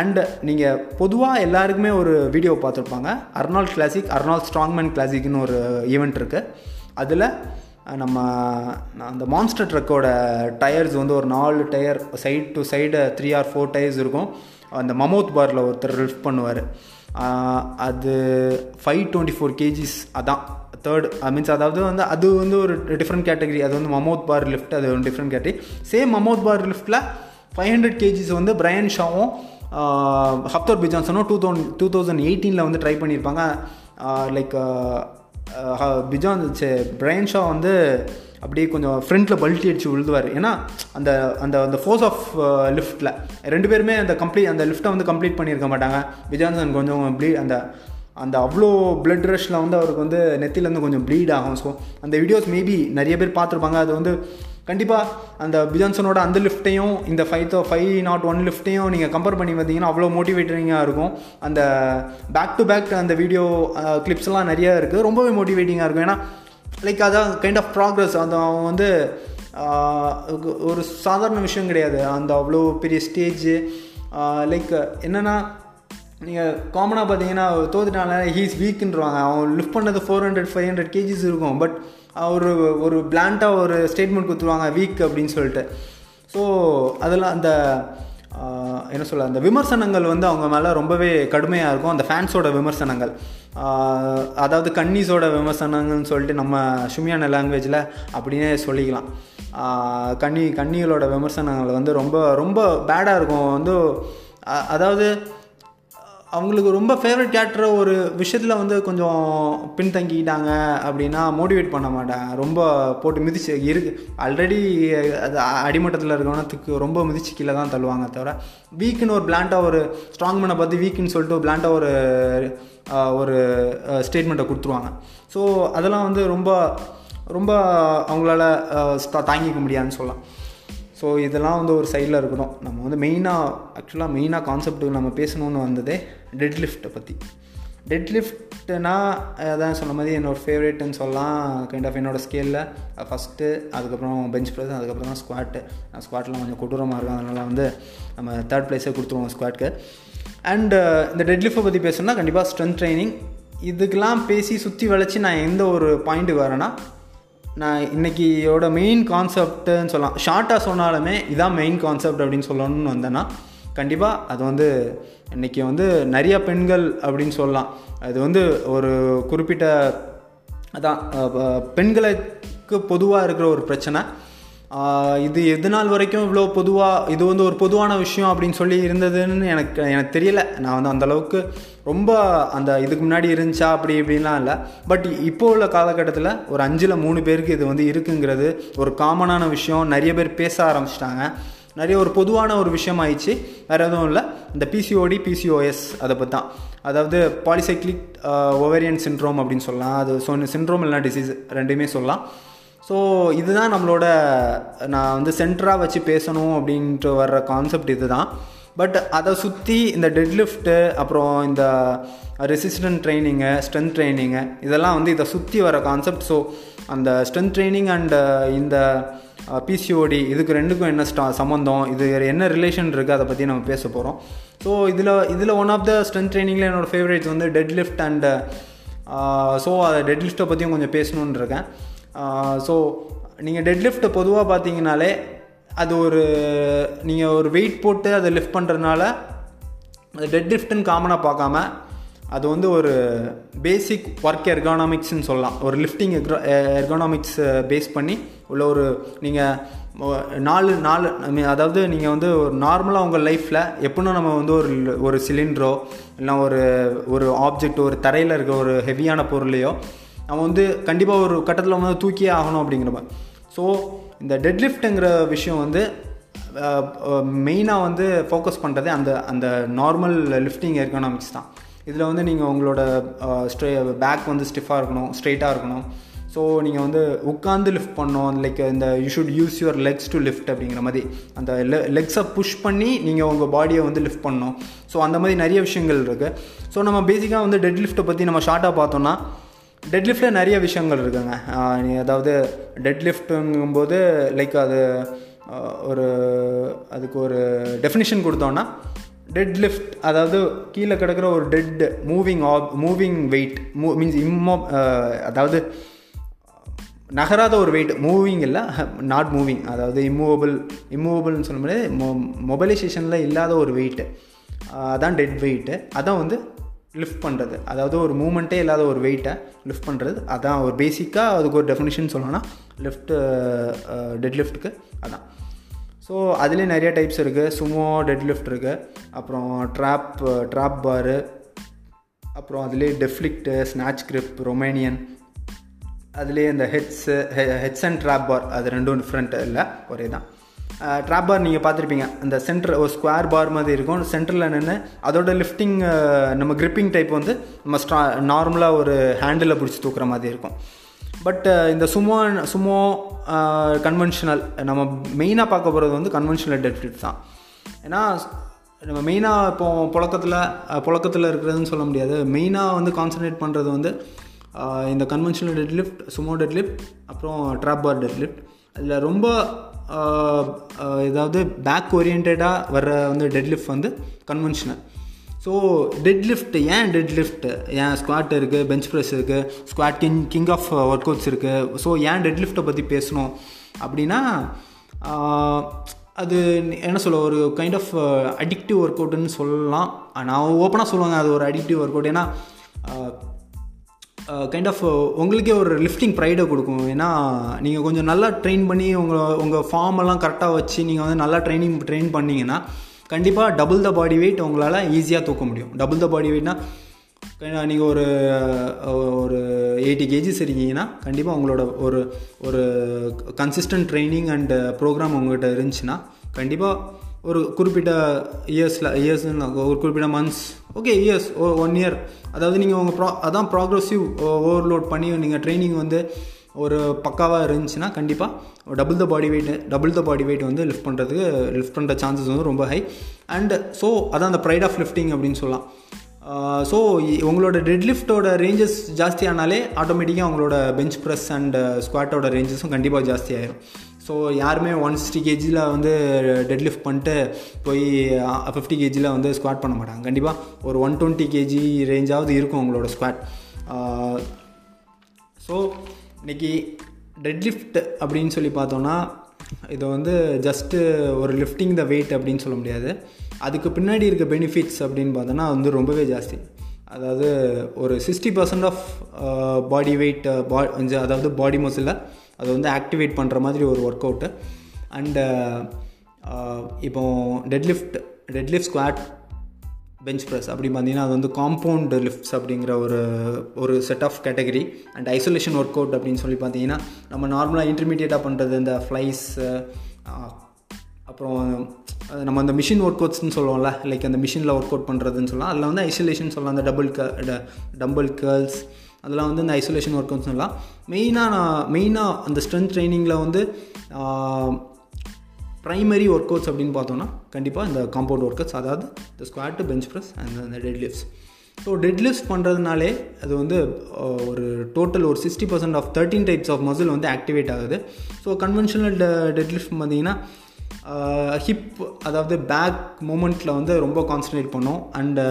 அண்டு நீங்கள் பொதுவாக எல்லாருக்குமே ஒரு வீடியோ பார்த்துருப்பாங்க. அர்னால் கிளாசிக் அர்னால் ஸ்ட்ராங்மேன் கிளாசிக்னு ஒரு ஈவெண்ட் இருக்குது அதில் நம்ம அந்த மான்ஸ்டர் ட்ரக்கோட டயர்ஸ் வந்து ஒரு நாலு tyre side to side three or four tyres இருக்கும். அந்த மமோத் பாரில் ஒருத்தர் லிஃப்ட் பண்ணுவார். அது ஃபைவ் டுவெண்ட்டி ஃபோர் கேஜிஸ் அதான் தேர்ட் மீன்ஸ் அதாவது வந்து அது வந்து ஒரு டிஃப்ரெண்ட் கேட்டகரி அது வந்து மமோத் பார் லிஃப்ட் அது ஒரு different category same mammoth bar லிஃப்ட்டில் five hundred KGs வந்து பிரையன் ஷாவும் ஹப்தோர் பிஜான்சனும் டூ தௌண்ட் டூ தௌசண்ட் எயிட்டீனில் வந்து ட்ரை பண்ணியிருப்பாங்க லைக் பிஜான் பிரையன் ஷா வந்து அப்படியே கொஞ்சம் ஃப்ரண்ட்டில் பல்ட்டி அடித்து விழுதுவார் ஏன்னா அந்த அந்த அந்த ஃபோர்ஸ் ஆஃப் லிஃப்ட்டில் ரெண்டு பேருமே அந்த கம்ப்ளீட் அந்த லிஃப்ட்டை வந்து கம்ப்ளீட் பண்ணியிருக்க மாட்டாங்க. பிஜான்சன் கொஞ்சம் ப்ளீ அந்த அந்த அவ்வளோ பிளட் ரஷ்ஷில் வந்து அவருக்கு வந்து நெத்திலேருந்து கொஞ்சம் ப்ளீட் ஆகும். ஸோ அந்த வீடியோஸ் மேபி நிறைய பேர் பார்த்துருப்பாங்க. அது வந்து கண்டிப்பாக அந்த பிஜான்சனோட அந்த லிஃப்ட்டையும் இந்த ஃபைவ் ஃபைவ் நாட் ஒன் லிஃப்ட்டையும் நீங்கள் கம்பேர் பண்ணி பார்த்தீங்கன்னா அவ்வளோ மோட்டிவேட்டிங்காக இருக்கும். அந்த பேக் டு பேக் அந்த வீடியோ கிளிப்ஸ்லாம் நிறைய இருக்குது ரொம்பவே மோட்டிவேட்டிங்காக இருக்கும். ஏன்னா லைக் அதான் கைண்ட் ஆஃப் ப்ராக்ரஸ் அந்த அவன் வந்து ஒரு சாதாரண விஷயம் கிடையாது. அந்த அவ்வளோ பெரிய ஸ்டேஜ் லைக் என்னென்னா நீங்கள் காமனாக பார்த்தீங்கன்னா தோத்துட்டால ஹீஸ் வீக்குன்றவாங்க அவன் லிஃப்ட் பண்ணது four hundred five hundred kgs இருக்கும். பட் ஒரு ஒரு பிளான்ட்டாக ஒரு ஸ்டேட்மெண்ட் கொடுத்துருவாங்க வீக் அப்படின்னு சொல்லிட்டு. ஸோ அதெல்லாம் அந்த என்ன சொல்ல அந்த விமர்சனங்கள் வந்து அவங்க மேலே ரொம்பவே கடுமையாக இருக்கும். அந்த ஃபேன்ஸோட விமர்சனங்கள். அதாவது கன்னிஸோட விமர்சனங்கள்னு சொல்லிட்டு நம்ம சுமியான லாங்குவேஜில் அப்படின்னே சொல்லிக்கலாம். கன்னி கன்னிகளோட விமர்சனங்கள் வந்து ரொம்ப ரொம்ப பேடாக இருக்கும். வந்து அதாவது அவங்களுக்கு ரொம்ப ஃபேவரட் கேரக்டர் ஒரு விஷயத்தில் வந்து கொஞ்சம் பின்தங்கிட்டாங்க அப்படின்னா மோட்டிவேட் பண்ண மாட்டேன். ரொம்ப போட்டு மிதிச்சு இருக்கு ஆல்ரெடி அது அடிமட்டத்தில் இருக்கவனத்துக்கு ரொம்ப மிதிச்சு கீழே தான் தள்ளுவாங்க தவிர வீக்குன்னு ஒரு பிளான்ட்டாக ஒரு ஸ்ட்ராங் மேனை பார்த்து வீக்குன்னு சொல்லிட்டு பிளான்ட்டாக ஒரு ஒரு ஸ்டேட்மெண்ட்டை கொடுத்துருவாங்க. ஸோ அதெல்லாம் வந்து ரொம்ப ரொம்ப அவங்களால தாங்கிக்க முடியாதுன்னு சொல்லலாம். ஸோ இதெல்லாம் வந்து ஒரு சைடில் இருக்கணும் நம்ம வந்து மெயினாக ஆக்சுவலாக மெயினாக கான்செப்ட்டு நம்ம பேசணுன்னு வந்ததே டெட்லிஃப்ட்டை பற்றி டெட்லிஃப்ட்னா அதான் சொன்ன மாதிரி என்னோடய ஃபேவரேட்னு சொல்லலாம் கைண்ட் ஆஃப் என்னோடய ஸ்கேலில் ஃபஸ்ட்டு அதுக்கப்புறம் பெஞ்ச் ப்ரெஸ் அதுக்கப்புறம் தான் ஸ்குவாட்டு ஸ்குவாட்லாம் கொஞ்சம் கொடூரமாக இருக்கும் அதனால் வந்து நம்ம தேர்ட் ப்ளேஸே கொடுத்துருவோம் ஸ்குவாட்க்கு அண்ட் இந்த டெட் லிஃப்ட்டை பற்றி பேசணும்னா கண்டிப்பாக ஸ்ட்ரென்த் ட்ரைனிங் இதுக்கெலாம் பேசி சுற்றி வளைச்சி நான் எந்த ஒரு பாயிண்ட்டுக்கு வரேன்னா நான் இன்றைக்கியோட மெயின் கான்செப்ட்டுன்னு சொல்லலாம். ஷார்ட்டாக சொன்னாலுமே இதான் மெயின் கான்செப்ட் அப்படின்னு சொல்லணும்னு வந்தேன்னா கண்டிப்பாக அது வந்து இன்றைக்கி வந்து நிறைய பெண்கள் அப்படின்னு சொல்லலாம். அது வந்து ஒரு குறிப்பிட்ட அதான் பெண்களுக்கு பொதுவாக இருக்கிற ஒரு பிரச்சனை. இது எது நாள் வரைக்கும் இவ்வளோ பொதுவாக இது வந்து ஒரு பொதுவான விஷயம் அப்படின்னு சொல்லி இருந்ததுன்னு எனக்கு எனக்கு தெரியல. நான் வந்து அந்தளவுக்கு ரொம்ப அந்த இதுக்கு முன்னாடி இருந்துச்சா அப்படி இப்படின்லாம் இல்லை. பட் இப்போ உள்ள காலகட்டத்தில் ஒரு அஞ்சில் மூணு பேருக்கு இது வந்து இருக்குங்கிறது ஒரு காமனான விஷயம். நிறைய பேர் பேச ஆரம்பிச்சிட்டாங்க. நிறைய ஒரு பொதுவான ஒரு விஷயம் ஆயிடுச்சு வேறு எதுவும் இல்லை. இந்த பிசிஓடி பிசிஓஎஸ் அதை பற்றி தான் அதாவது பாலிசைக்ளிக் ஒவேரியன் சின்ட்ரோம் அப்படின்னு சொல்லலாம். அது சொன்ன சின்ட்ரோம் இல்லைனா டிசீஸ் ரெண்டுமே சொல்லலாம். ஸோ இதுதான் நம்மளோட நான் வந்து சென்டராக வச்சு பேசணும் அப்படின்ட்டு வர்ற கான்செப்ட் இது தான் பட் அதை சுற்றி இந்த டெட் லிஃப்ட்டு அப்புறம் இந்த ரெசிஸ்டன்ட் ட்ரைனிங்கு ஸ்ட்ரென்த் ட்ரைனிங்கு இதெல்லாம் வந்து இதை சுற்றி வர கான்செப்ட் ஸோ அந்த ஸ்ட்ரென்த் ட்ரைனிங் அண்ட் இந்த பிசிஓடி இதுக்கு ரெண்டுக்கும் என்ன ஸ்டா சம்மந்தம் இது என்ன ரிலேஷன் இருக்குது அதை பற்றி நம்ம பேச போகிறோம் ஸோ இதில் இதில் ஒன் ஆஃப் த ஸ்ட்ரென்த் ட்ரைனிங்கில் என்னோடய ஃபேவரேட்ஸ் வந்து டெட் லிஃப்ட் அண்ட் ஸோ அதை டெட் லிஃப்ட்டை பற்றியும் கொஞ்சம் பேசணுன்னு இருக்கேன். ஸோ நீங்கள் டெட் லிஃப்ட்டை பொதுவாக பார்த்தீங்கனாலே அது ஒரு நீங்கள் ஒரு வெயிட் போட்டு அதை லிஃப்ட் பண்ணுறதுனால அது டெட் லிஃப்ட்டுன்னு காமனாக பார்க்காம அது வந்து ஒரு பேசிக் ஒர்க் எர்கானாமிக்ஸ்னு சொல்லலாம். ஒரு லிஃப்டிங் எர்கானாமிக்ஸ் பேஸ் பண்ணி உள்ள ஒரு நீங்கள் நாலு நாலு அதாவது நீங்கள் வந்து ஒரு நார்மலாக உங்கள் லைஃப்பில் எப்படின்னா நம்ம வந்து ஒரு ஒரு சிலிண்டரோ இல்லை ஒரு ஒரு ஆப்ஜெக்ட் ஒரு தரையில் இருக்க ஒரு ஹெவியான பொருளையோ நம்ம வந்து கண்டிப்பாக ஒரு கட்டத்தில் வந்து தூக்கியே ஆகணும் அப்படிங்கிறப்ப ஸோ இந்த டெட் லிஃப்ட்டுங்கிற விஷயம் வந்து மெயினாக வந்து ஃபோக்கஸ் பண்ணுறதே அந்த அந்த நார்மல் லிஃப்டிங் எர்கானாமிக்ஸ் தான். இதில் வந்து நீங்கள் உங்களோட ஸ்ட்ரே பேக் வந்து ஸ்டிஃபாக இருக்கணும் ஸ்ட்ரெயிட்டாக இருக்கணும். ஸோ நீங்கள் வந்து உட்காந்து லிஃப்ட் பண்ணோம் லைக் இந்த you should use your legs to lift அப்படிங்கிற மாதிரி. அந்த லெ லெக்ஸை புஷ் பண்ணி நீங்கள் உங்கள் பாடியை வந்து லிஃப்ட் பண்ணணும். ஸோ அந்த மாதிரி நிறைய விஷயங்கள் இருக்குது ஸோ நம்ம பேசிக்காக வந்து டெட் லிஃப்ட்டை பற்றி நம்ம ஷார்ட்டாக பார்த்தோன்னா டெட் லிஃப்ட்டில் நிறைய விஷயங்கள் இருக்குங்க. அதாவது டெட் லிஃப்ட்டுங்கும்போது லைக் அது ஒரு அதுக்கு ஒரு டெஃபினிஷன் கொடுத்தோன்னா டெட் லிஃப்ட் அதாவது கீழே கிடக்கிற ஒரு dead moving of moving weight மூ மீன்ஸ் இம்மோ அதாவது நகராத ஒரு வெயிட் மூவிங் இல்லை நாட் மூவிங் அதாவது இம்மூவபிள் இம்மூவபிள்னு சொல்ல முடியாது மொ மொபைலைசேஷனில் இல்லாத ஒரு வெயிட்டு uh, அதான் டெட் வெயிட்டு அதான் வந்து லிஃப்ட் பண்ணுறது அதாவது ஒரு மூமெண்ட்டே இல்லாத ஒரு வெயிட்டை லிஃப்ட் பண்ணுறது அதான் ஒரு பேசிக்காக அதுக்கு ஒரு டெஃபினிஷன் சொல்லணும்னா லிஃப்ட்டு டெட் லிஃப்ட்டுக்கு அதான். ஸோ அதுலேயே நிறைய டைப்ஸ் இருக்குது சுமோ டெட் லிஃப்ட் இருக்குது அப்புறம் ட்ராப் ட்ராப் பாரு அப்புறம் அதுலேயே டெஃப்ளிக்ட்டு ஸ்நாச் கிரிப் ரொமேனியன் அதுலேயே இந்த hex hex and trap bar அது ரெண்டும் டிஃப்ரெண்ட் இல்லை. ஒரே தான். ட்ராப் பார் நீங்கள் பார்த்துருப்பீங்க. அந்த சென்டர் ஒரு ஸ்கொயர் பார் மாதிரி இருக்கும். சென்டரில் நின்று அதோட லிஃப்டிங் நம்ம கிரிப்பிங் டைப் வந்து நம்ம ஸ்ட்ரா நார்மலாக ஒரு ஹேண்டில் பிடிச்சி தூக்குற மாதிரி இருக்கும். பட் uh, இந்த சுமோ சுமோ கன்வென்ஷனல் நம்ம மெயினாக பார்க்க போகிறது வந்து கன்வென்ஷனல் டெட்ஃபிட் தான். ஏன்னா நம்ம மெயினாக இப்போ புழக்கத்தில் புழக்கத்தில் இருக்கிறதுன்னு சொல்ல முடியாது. மெயினாக வந்து கான்சன்ட்ரேட் பண்ணுறது வந்து இந்த conventional dead lift sumo dead lift அப்புறம் ட்ராப் பார் டெட்லிஃப்ட் அதில் ரொம்ப ஏதாவது பேக் ஓரியன்டாக வர்ற வந்து டெட்லிஃப்ட் வந்து கன்வென்ஷனல் ஸோ டெட் லிஃப்ட் ஏன் டெட் லிஃப்ட் ஏன் ஸ்குவாட் இருக்குது பெஞ்ச் ப்ரெஸ் இருக்குது squat king king of workouts இருக்குது ஸோ ஏன் டெட் லிஃப்ட்டை பற்றி பேசணும்? அப்படின்னா அது என்ன சொல்ல ஒரு கைண்ட் ஆஃப் அடிக்டிவ் ஒர்க் அவுட்டுன்னு சொல்லலாம். நான் ஓப்பனாக சொல்லுவாங்க அது ஒரு அடிக்டிவ் ஒர்க் அவுட் ஏன்னா கைண்ட் ஆஃப் uh, உங்களுக்கே ஒரு லிஃப்டிங் ப்ரைடை கொடுக்கும். ஏன்னா நீங்கள் கொஞ்சம் நல்லா ட்ரெயின் பண்ணி உங்கள் உங்கள் ஃபார்மெல்லாம் கரெக்டாக வச்சு நீங்கள் வந்து நல்லா ட்ரைனிங் ட்ரெயின் பண்ணிங்கன்னா கண்டிப்பாக டபுள் த பாடி வெயிட் உங்களால் ஈஸியாக தூக்க முடியும். டபுள் த பாடி வெயிட்னா நீங்கள் ஒரு ஒரு எயிட்டி கேஜிஸ் இருக்கீங்கன்னா கண்டிப்பாக உங்களோட ஒரு ஒரு கன்சிஸ்டன்ட் ட்ரைனிங் அண்ட் ப்ரோக்ராம் உங்கள்கிட்ட இருந்துச்சுன்னா கண்டிப்பாக ஒரு குறிப்பிட்ட இயர்ஸில் இயர்ஸ் ஒரு குறிப்பிட்ட months okay years one year அதாவது நீங்கள் உங்கள் ப்ரா அதான் ப்ராக்ரஸிவ் ஓவர்லோட் பண்ணி நீங்கள் ட்ரைனிங் வந்து ஒரு பக்காவாக இருந்துச்சுன்னா கண்டிப்பாக double the body weight double the body weight வந்து லிஃப்ட் பண்ணுறதுக்கு லிஃப்ட் பண்ணுற சான்சஸ் வந்து ரொம்ப ஹை அண்ட் ஸோ அதான் அந்த ப்ரைட் ஆஃப் லிஃப்டிங் அப்படின்னு சொல்லலாம். ஸோ உங்களோட டெட் லிஃப்ட்டோட ரேஞ்சஸ் ஜாஸ்தி ஆனாலே ஆட்டோமேட்டிக்காக உங்களோட பெஞ்ச் ப்ரெஸ் அண்ட் ஸ்குவாட்டோட ரேஞ்சஸும் கண்டிப்பாக ஜாஸ்தி ஆயிரும். ஸோ யாருமே ஒன் சிக்ஸ்டி கேஜியில் வந்து டெட் லிஃப்ட் பண்ணிட்டு போய் ஃபிஃப்டி கேஜியில் வந்து ஸ்குவாட் பண்ண மாட்டாங்க. கண்டிப்பாக ஒரு ஒன் டுவெண்ட்டி கேஜி ரேஞ்சாவது இருக்கும் உங்களோட ஸ்குவாட் ஸோ இன்றைக்கி டெட் லிஃப்ட் அப்படின்னு சொல்லி பார்த்தோன்னா இதை வந்து ஜஸ்ட்டு ஒரு லிஃப்டிங் த வெயிட் அப்படின்னு சொல்ல முடியாது. அதுக்கு பின்னாடி இருக்க பெனிஃபிட்ஸ் அப்படின்னு பார்த்தோன்னா வந்து ரொம்பவே ஜாஸ்தி. அதாவது ஒரு sixty percent of body weight பா அதாவது பாடி மசிலில் அதை வந்து ஆக்டிவேட் பண்ணுற மாதிரி ஒரு ஒர்க் அவுட்டு அண்டு இப்போ dead deadlift dead lift squat bench press அப்படி பார்த்தீங்கன்னா அது வந்து காம்பவுண்ட் லிஃப்ட்ஸ் அப்படிங்கிற ஒரு ஒரு set of category and isolation workout அப்படின்னு சொல்லி பார்த்தீங்கன்னா நம்ம நார்மலாக இன்டர்மீடியேட்டாக பண்ணுறது இந்த ஃப்ளைஸ் அப்புறம் நம்ம அந்த மிஷின் ஒர்க் அவுட்ஸ்னு சொல்லுவோம்ல லைக் அந்த மிஷினில் ஒர்க் அவுட் பண்ணுறதுன்னு சொல்லலாம். அதில் வந்து ஐசோலேஷன் சொல்லலாம் அந்த டபுள் க டம்பிள் கேர்ள்ஸ் அதெல்லாம் வந்து இந்த ஐசோலேஷன் ஒர்க் அவுட்ஸ் சொல்லலாம் மெயினாக நான் மெயினாக அந்த ஸ்ட்ரென்த் ட்ரைனிங்கில் வந்து ப்ரைமரி ஒர்க் அவுட்ஸ் அப்படின்னு பார்த்தோன்னா கண்டிப்பாக இந்த காம்பவுண்ட் ஒர்க் அவுட்ஸ் அதாவது இந்த ஸ்குவாட்டு பெஞ்ச் ப்ரெஸ் அண்ட் அந்த dead lifts so dead lifts பண்ணுறதுனாலே அது வந்து ஒரு டோட்டல் ஒரு sixty percent of thirteen types of muscle வந்து ஆக்டிவேட் ஆகுது. ஸோ கன்வென்ஷனல் டெட் லிஃப்ட் பார்த்தீங்கன்னா ஹிப் அதாவது பேக் மூமெண்ட்டில் வந்து ரொம்ப கான்சன்ட்ரேட் பண்ணோம். அண்டு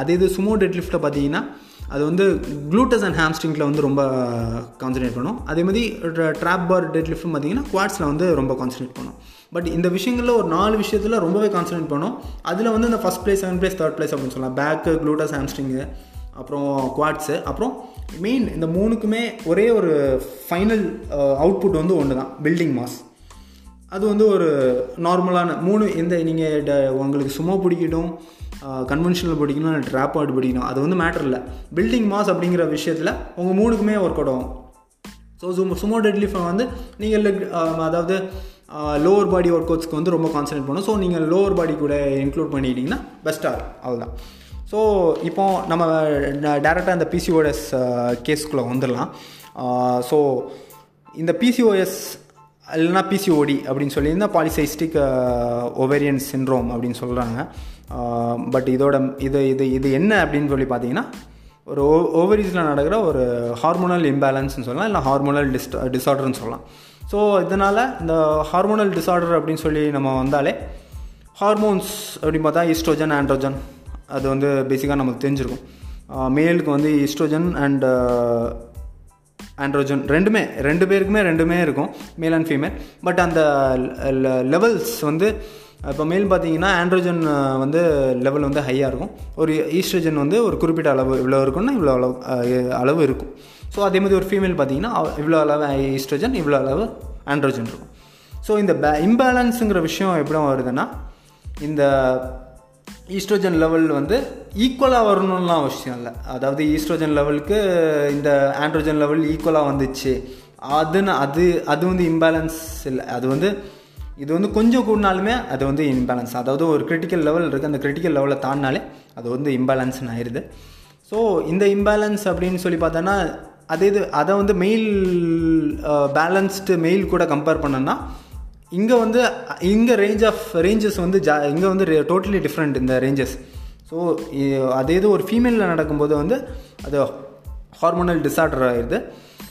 அதே இது சுமோ டெட் லிஃப்ட்டை பார்த்தீங்கன்னா அது வந்து க்ளூட்டஸ் அண்ட் ஹாம்ஸ்ட்ரிங்கில் வந்து ரொம்ப கான்சன்ட்ரேட் பண்ணும். அதே மாதிரி ட்ராப் பார் டெட் லிஃப்ட்னு பார்த்தீங்கன்னா குவாட்ஸில் வந்து ரொம்ப கான்சன்ட்ரேட் பண்ணும். பட் இந்த விஷயங்களில் ஒரு நாலு விஷயத்தில் ரொம்பவே கான்சன்ட்ரேட் பண்ணோம். அதில் வந்து இந்த first place second place third place அப்படின்னு சொல்லலாம். பேக்கு க்ளூட்டஸ் ஹாம்ஸ்ட்ரிங்கு அப்புறம் குவாட்ஸு அப்புறம் மெயின் இந்த மூணுக்குமே ஒரே ஒரு ஃபைனல் அவுட்புட் uh, வந்து ஒன்று தான் பில்டிங் மாஸ் அது வந்து ஒரு நார்மலான மூணு எந்த நீங்கள் உங்களுக்கு சும்மா பிடிக்கட்டும் uh, கன்வென்ஷனல் பிடிக்கணும் இல்லை ட்ராப் அவுட் பிடிக்கணும் அது வந்து மேட்டர் இல்லை. பில்டிங் மாஸ் அப்படிங்கிற விஷயத்தில் உங்கள் மூணுக்குமே ஒர்க் அவுட் ஆகும். ஸோ சும்மா சுமோ டெட்லிஃபை வந்து நீங்கள் லெக் um, அதாவது லோவர் பாடி ஒர்க் அவுட்ஸ்க்கு வந்து ரொம்ப கான்சன்ட்ரேட் பண்ணும் ஸோ நீங்கள் லோவர் பாடி கூட இன்க்ளூட் பண்ணிட்டீங்கன்னா பெஸ்ட்டாக இருக்கும். அவ்வளோதான் ஸோ இப்போ நம்ம டேரெக்டாக இந்த பிசிஓஎஸ் கேஸ்க்குள்ளே வந்துடலாம். ஸோ இந்த பிசிஓஎஸ் இல்லைனா பிசிஓடி அப்படின்னு சொல்லியிருந்தால் பாலிசைஸ்டிக் ஒவேரியன் சின்ரோம் அப்படின்னு சொல்கிறாங்க பட் இதோட இது இது இது என்ன அப்படின்னு சொல்லி பார்த்தீங்கன்னா ஒரு ஓ ஓவரீஸில் நடக்கிற ஒரு ஹார்மோனல் இம்பேலன்ஸ்னு சொல்லலாம் இல்லை ஹார்மோனல் டிஸ் டிஸார்டர்னு சொல்லலாம். ஸோ இதனால் இந்த ஹார்மோனல் டிஸார்டர் அப்படின்னு சொல்லி நம்ம வந்தாலே ஹார்மோன்ஸ் அப்படின்னு பார்த்தா ஈஸ்ட்ரோஜன் ஆண்ட்ரோஜன் அது வந்து பேசிக்காக நமக்கு தெரிஞ்சிருக்கும். மேலுக்கு வந்து ஈஸ்ட்ரோஜன் அண்ட் ஆண்ட்ரோஜன் ரெண்டுமே ரெண்டு பேருக்குமே ரெண்டுமே இருக்கும் மேல் அண்ட் ஃபீமேல் பட் அந்த லெவல்ஸ் வந்து இப்போ மேல் பார்த்தீங்கன்னா ஆண்ட்ரோஜன் வந்து லெவல் வந்து ஹையாக இருக்கும். ஒரு ஈஸ்ட்ரோஜன் வந்து ஒரு குறிப்பிட்ட அளவு இவ்வளோ இருக்குன்னா இவ்வளோ அளவு அளவு இருக்கும். ஸோ அதே மாதிரி ஒரு ஃபீமேல் பார்த்தீங்கன்னா இவ்வளோ அளவு ஈஸ்ட்ரஜன் இவ்வளோ அளவு ஆண்ட்ரோஜன் இருக்கும். ஸோ இந்த பே இம்பேலன்ஸுங்கிற விஷயம் எப்படி வருதுன்னா இந்த ஈஸ்ட்ரோஜன் லெவல் வந்து ஈக்குவலாக வரணும்லாம் அவசியம் இல்லை. அதாவது ஈஸ்ட்ரோஜன் லெவலுக்கு இந்த ஆண்ட்ரோஜன் லெவல் ஈக்குவலாக வந்துச்சு. அதுன்னு அது அது வந்து இம்பேலன்ஸ் இல்லை. அது வந்து இது வந்து கொஞ்சம் கூடினாலுமே அது வந்து இம்பேலன்ஸ் அதாவது ஒரு கிரிட்டிக்கல் லெவல் இருக்குது அந்த கிரிட்டிக்கல் லெவலை தாண்டினாலே அது வந்து இம்பேலன்ஸ்னு ஆயிடுது ஸோ இந்த இம்பேலன்ஸ் அப்படின்னு சொல்லி பார்த்தோன்னா அதே இது அதை வந்து மெயில் பேலன்ஸ்டு மெயில் கூட கம்பேர் பண்ணோன்னா இங்கே வந்து இங்கே ரேஞ்ச் ஆஃப் ரேஞ்சஸ் வந்து ஜா இங்கே வந்து டோட்டலி டிஃப்ரெண்ட் இந்த ரேஞ்சஸ் ஸோ அதே இது ஒரு ஃபீமேலில் நடக்கும்போது வந்து அது ஹார்மோனல் டிஸார்டர் ஆகிடுது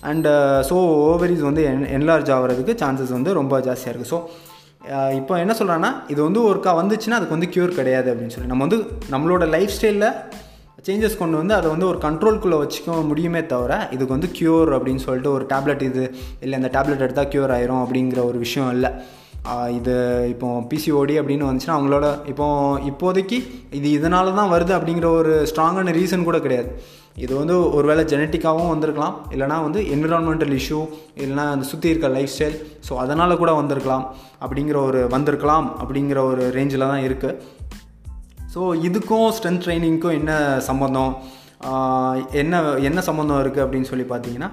அண்டு ஸோ ஓவரிஸ் வந்து என் என்லார்ஜ் ஆகிறதுக்கு சான்சஸ் வந்து ரொம்ப ஜாஸ்தியாக இருக்குது ஸோ இப்போ என்ன சொல்கிறேன்னா இது வந்து ஒருக்கா வந்துச்சுன்னா அதுக்கு வந்து க்யூர் கிடையாது அப்படின்னு சொல்லி. நம்ம வந்து நம்மளோட லைஃப் ஸ்டைலில் சேஞ்சஸ் கொண்டு வந்து அதை வந்து ஒரு கண்ட்ரோல்குள்ளே வச்சுக்க முடியுமே தவிர இதுக்கு வந்து க்யூர் அப்படின்னு சொல்லிட்டு ஒரு டேப்லெட் இது இல்லை இந்த டேப்லெட் எடுத்தால் க்யூர் ஆயிரும் அப்படிங்கிற ஒரு விஷயம் இல்லை. இது இப்போ பிசிஓடி அப்படின்னு வந்துச்சுன்னா அவங்களோட இப்போ இப்போதைக்கு இது இதனால தான் வருது அப்படிங்கிற ஒரு ஸ்ட்ராங்கான ரீசன் கூட கிடையாது. இது வந்து ஒரு வேளை ஜெனட்டிக்காகவும் வந்திருக்கலாம். இல்லைனா வந்து என்விரான்மெண்டல் இஷ்யூ இல்லைனா அந்த சுற்றி இருக்க லைஃப் ஸ்டைல் ஸோ அதனால் கூட வந்திருக்கலாம். அப்படிங்கிற ஒரு வந்திருக்கலாம் அப்படிங்கிற ஒரு ரேஞ்சில் தான் இருக்குது ஸோ இதுக்கும் ஸ்ட்ரென்த் ட்ரைனிங்க்கும் என்ன சம்மந்தம் என்ன என்ன சம்மந்தம் இருக்குது அப்படின்னு சொல்லி பார்த்தீங்கன்னா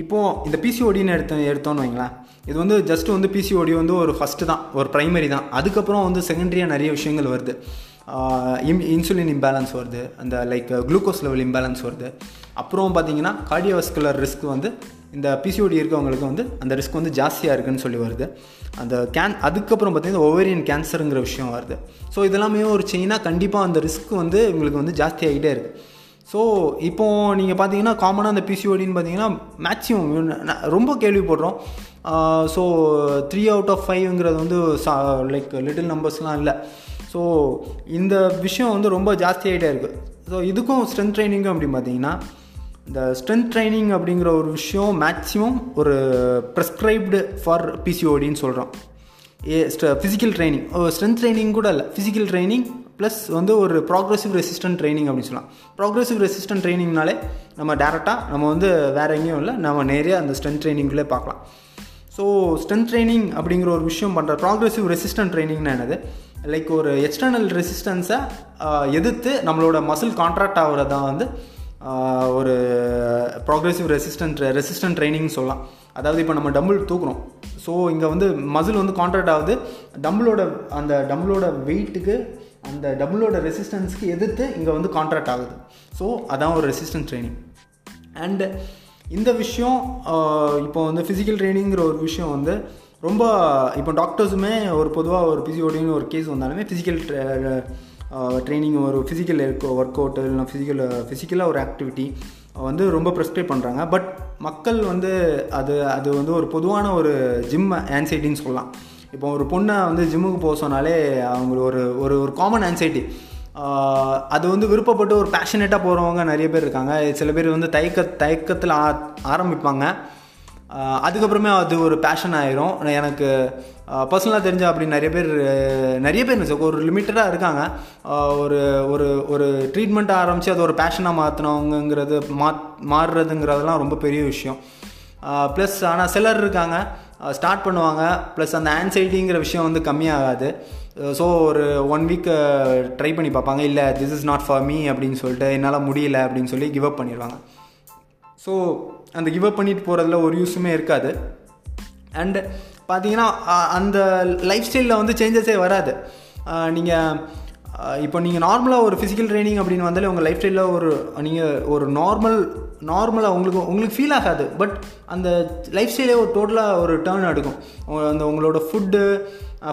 இப்போது இந்த பிசிஓடின்னு எடுத்த எடுத்தோன்னு வைங்களேன். இது வந்து ஜஸ்ட் வந்து பிசிஓடி வந்து ஒரு ஃபஸ்ட்டு தான் ஒரு ப்ரைமரி தான். அதுக்கப்புறம் வந்து செகண்டரியாக நிறைய விஷயங்கள் வருது. இம் இன்சுலின் இம்பேலன்ஸ் வருது. அந்த லைக் குளுக்கோஸ் லெவல் இம்பேலன்ஸ் வருது. அப்புறம் பார்த்தீங்கன்னா கார்டியோவஸ்குலர் ரிஸ்க் வந்து இந்த பிசிஓடி இருக்கவங்களுக்கு வந்து அந்த ரிஸ்க் வந்து ஜாஸ்தியாக இருக்குன்னு சொல்லி வருது. அந்த கேன் அதுக்கப்புறம் பார்த்திங்கன்னா ஓவேரியன் கேன்சருங்கிற விஷயம் வருது. ஸோ இதெல்லாமே ஒரு செயினாக கண்டிப்பாக அந்த ரிஸ்க் வந்து இவங்களுக்கு வந்து ஜாஸ்தியாகிட்டே இருக்குது ஸோ இப்போது நீங்கள் பார்த்தீங்கன்னா காமனாக அந்த பிசிஓடின்னு பார்த்தீங்கன்னா மேக்ஸிமம் ரொம்ப கேள்விப்படுறோம். ஸோ த்ரீ அவுட் ஆஃப் ஃபைவ்ங்கிறது வந்து லைக் லிட்டில் நம்பர்ஸ்லாம் இல்லை. ஸோ இந்த விஷயம் வந்து ரொம்ப ஜாஸ்தியாகிட்டே இருக்குது ஸோ இதுக்கும் ஸ்ட்ரென்த் ட்ரைனிங்கும் அப்படின்னு பார்த்தீங்கன்னா இந்த ஸ்ட்ரென்த் ட்ரைனிங் அப்படிங்கிற ஒரு விஷயம் மேக்ஸிமம் ஒரு ப்ரெஸ்கிரைப்டு ஃபார் பிசிஓடின்னு சொல்கிறோம் a physical training strength training கூட இல்லை. ஃபிசிக்கல் ட்ரைனிங் ப்ளஸ் வந்து ஒரு ப்ராக்ரெசிவ் ரெசிஸ்டன்ட் ட்ரைனிங் அப்படின்னு சொல்லலாம். ப்ராக்ரெசிவ் ரெசிஸ்டன்ட் ட்ரைனிங்னாலே நம்ம டேரெக்டாக நம்ம வந்து வேறு எங்கேயும் இல்லை நம்ம நேரடியாக அந்த ஸ்ட்ரென்த் ட்ரைனிங்குள்ளே பார்க்கலாம். ஸோ ஸ்ட்ரென்த் ட்ரைனிங் அப்படிங்கிற ஒரு விஷயம் பண்ணுற ப்ராக்ரெசிவ் ரெசிஸ்டன்ட் ட்ரைனிங்னா என்னது? லைக் ஒரு எக்ஸ்டர்னல் ரெசிஸ்டன்ஸை எதிர்த்து நம்மளோட மசில் கான்ட்ராக்ட் ஆகிறதா வந்து ஒரு ப்ராக்ரெசிவ் ரெசிஸ்டன்ட் ரெசிஸ்டன்ட் ட்ரைனிங்னு சொல்லலாம். அதாவது இப்போ நம்ம டம்பிள் தூக்குறோம். ஸோ இங்கே வந்து மசில் வந்து கான்ட்ராக்ட் ஆகுது. டம்பிளோட அந்த டம்பிளோட வெயிட்டுக்கு அந்த டபுளோட ரெசிஸ்டன்ஸ்க்கு எதிர்த்து இங்கே வந்து கான்ட்ராக்ட் ஆகுது. ஸோ அதான் ஒரு ரெசிஸ்டன்ஸ் ட்ரைனிங் அண்டு இந்த விஷயம் இப்போ வந்து ஃபிசிக்கல் ட்ரைனிங்கிற ஒரு விஷயம் வந்து ரொம்ப இப்போ டாக்டர்ஸுமே ஒரு பொதுவாக ஒரு பிசிஓடின்னு ஒரு கேஸ் வந்தாலுமே ஃபிசிக்கல் ட்ரைனிங் ஒரு ஃபிசிக்கல் ஒர்க் அவுட்டு இல்லைனா ஃபிசிக்கல் ஃபிசிக்கலாக ஒரு ஆக்டிவிட்டி வந்து ரொம்ப ப்ரெஸ்க்ரைப் பண்ணுறாங்க பட் மக்கள் வந்து அது அது வந்து ஒரு பொதுவான ஒரு ஜிம் ஆன்சைட்டின்னு சொல்லலாம். இப்போ ஒரு பொண்ணை வந்து ஜிம்முக்கு போக சொன்னாலே அவங்களுக்கு ஒரு ஒரு ஒரு காமன் ஆன்சைட்டி அது வந்து விருப்பப்பட்டு ஒரு பேஷனேட்டாக போகிறவங்க நிறைய பேர் இருக்காங்க. சில பேர் வந்து தயக்க தயக்கத்தில் ஆரம்பிப்பாங்க. அதுக்கப்புறமே அது ஒரு பேஷன் ஆயிரும். எனக்கு பர்சனலாக தெரிஞ்ச அப்படி நிறைய பேர் நிறைய பேர் ஒரு லிமிட்டடாக இருக்காங்க. ஒரு ஒரு ஒரு ட்ரீட்மெண்ட் ஆரம்பித்து அது ஒரு பேஷனாக மாற்றினவங்கிறது மா மாறுறதுங்கிறதெல்லாம் ரொம்ப பெரிய விஷயம். ப்ளஸ் ஆனால் சிலர் இருக்காங்க. ஸ்டார்ட் பண்ணுவாங்க. ப்ளஸ் அந்த ஆன்சைட்டிங்கிற விஷயம் வந்து கம்மியாகாது. ஸோ ஒரு ஒன் வீக் ட்ரை பண்ணி பார்ப்பாங்க. இல்லை this is not for me அப்படின்னு சொல்லிட்டு என்னால் முடியல அப்படின்னு சொல்லி கிவ் அப் பண்ணிடுவாங்க ஸோ அந்த கிவ் அப் பண்ணிட்டு போகிறதுல ஒரு யூஸுமே இருக்காது. அண்டு பார்த்தீங்கன்னா அந்த லைஃப் ஸ்டைலில் வந்து சேஞ்சஸே வராது. நீங்கள் இப்போ நீங்கள் நார்மலாக ஒரு ஃபிசிக்கல் ட்ரைனிங் அப்படின்னு வந்தாலே உங்கள் லைஃப் ஸ்டைலில் ஒரு நீங்கள் ஒரு நார்மல் நார்மலாக உங்களுக்கு உங்களுக்கு ஃபீல் ஆகாது. பட் அந்த லைஃப் ஸ்டைலே ஒரு டோட்டலாக ஒரு டேர்ன் எடுக்கும். அந்த உங்களோட ஃபுட்டு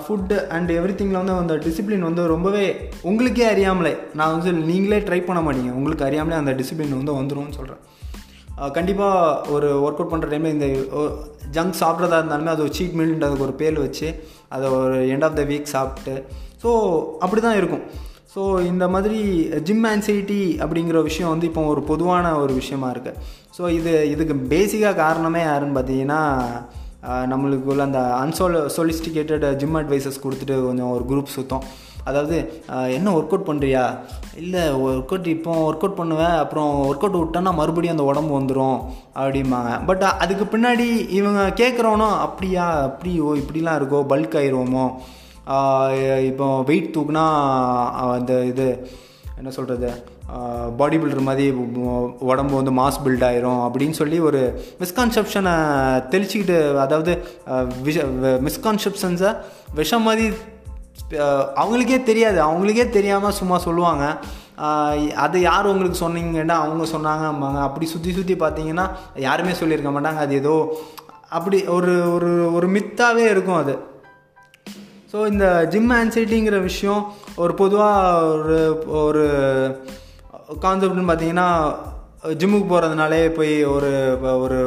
ஃபுட்டு அண்ட் எவ்ரி திங்கில் வந்து அந்த டிசிப்ளின் வந்து ரொம்பவே உங்களுக்கே அறியாமலே. நான் வந்து நீங்களே ட்ரை பண்ண மாட்டீங்க. உங்களுக்கு அறியாமலே அந்த டிசிப்ளின் வந்து வந்துடும் சொல்கிறேன் கண்டிப்பாக ஒரு ஒர்க் அவுட் பண்ணுற டைமில் இந்த ஜங்க் சாப்பிட்றதா இருந்தாலுமே அது ஒரு சீட் மீல்ன்றதுக்கு ஒரு பேர் வச்சு அதை ஒரு எண்ட் ஆஃப் த வீக் சாப்பிட்டு ஸோ அப்படி தான் இருக்கும். ஸோ இந்த மாதிரி ஜிம் ஆன்சைட்டி அப்படிங்கிற விஷயம் வந்து இப்போ ஒரு பொதுவான ஒரு விஷயமா இருக்குது ஸோ இது இதுக்கு பேசிக்காக காரணமே யாருன்னு பார்த்தீங்கன்னா நம்மளுக்குள்ள அந்த அன்சோல சொலிஸ்டிகேட்டட் ஜிம் அட்வைசஸ் கொடுத்துட்டு கொஞ்சம் ஒரு குரூப் சுத்தம். அதாவது என்ன ஒர்க் அவுட் பண்ணுறியா இல்லை ஒர்க் அவுட் இப்போ ஒர்க் அவுட் பண்ணுவேன் அப்புறம் ஒர்க் அவுட் விட்டோன்னா மறுபடியும் அந்த உடம்பு வந்துடும் அப்படிம்பாங்க. பட் அதுக்கு பின்னாடி இவங்க கேட்குறவனோ அப்படியா அப்படியோ இப்படிலாம் இருக்கோ பல்க் ஆயிடுவோமோ இப்போ வெயிட் தூக்குனா அந்த இது என்ன சொல்கிறது பாடி பில்டர் மாதிரி உடம்பு வந்து மாஸ் பில்ட் ஆயிரும் அப்படின்னு சொல்லி ஒரு மிஸ்கான்செப்ஷனை தெளிச்சிக்கிட்டு அதாவது விஷ மிஸ்கான்செப்ஷன்ஸை விஷம் மாதிரி அவங்களுக்கே தெரியாது. அவங்களுக்கே தெரியாமல் சும்மா சொல்லுவாங்க. அது யார் உங்களுக்கு சொன்னீங்கன்னா அவங்க சொன்னாங்க அப்படி சுற்றி சுற்றி பார்த்தீங்கன்னா யாருமே சொல்லியிருக்க மாட்டாங்க. அது ஏதோ அப்படி ஒரு ஒரு ஒரு மித்தாகவே இருக்கும் அது. ஸோ இந்த ஜிம் ஆன்சைட்டிங்கிற விஷயம் ஒரு பொதுவாக ஒரு ஒரு கான்செப்ட்னு பார்த்தீங்கன்னா ஜிம்முக்கு போகிறதுனாலே போய் ஒரு ஒரு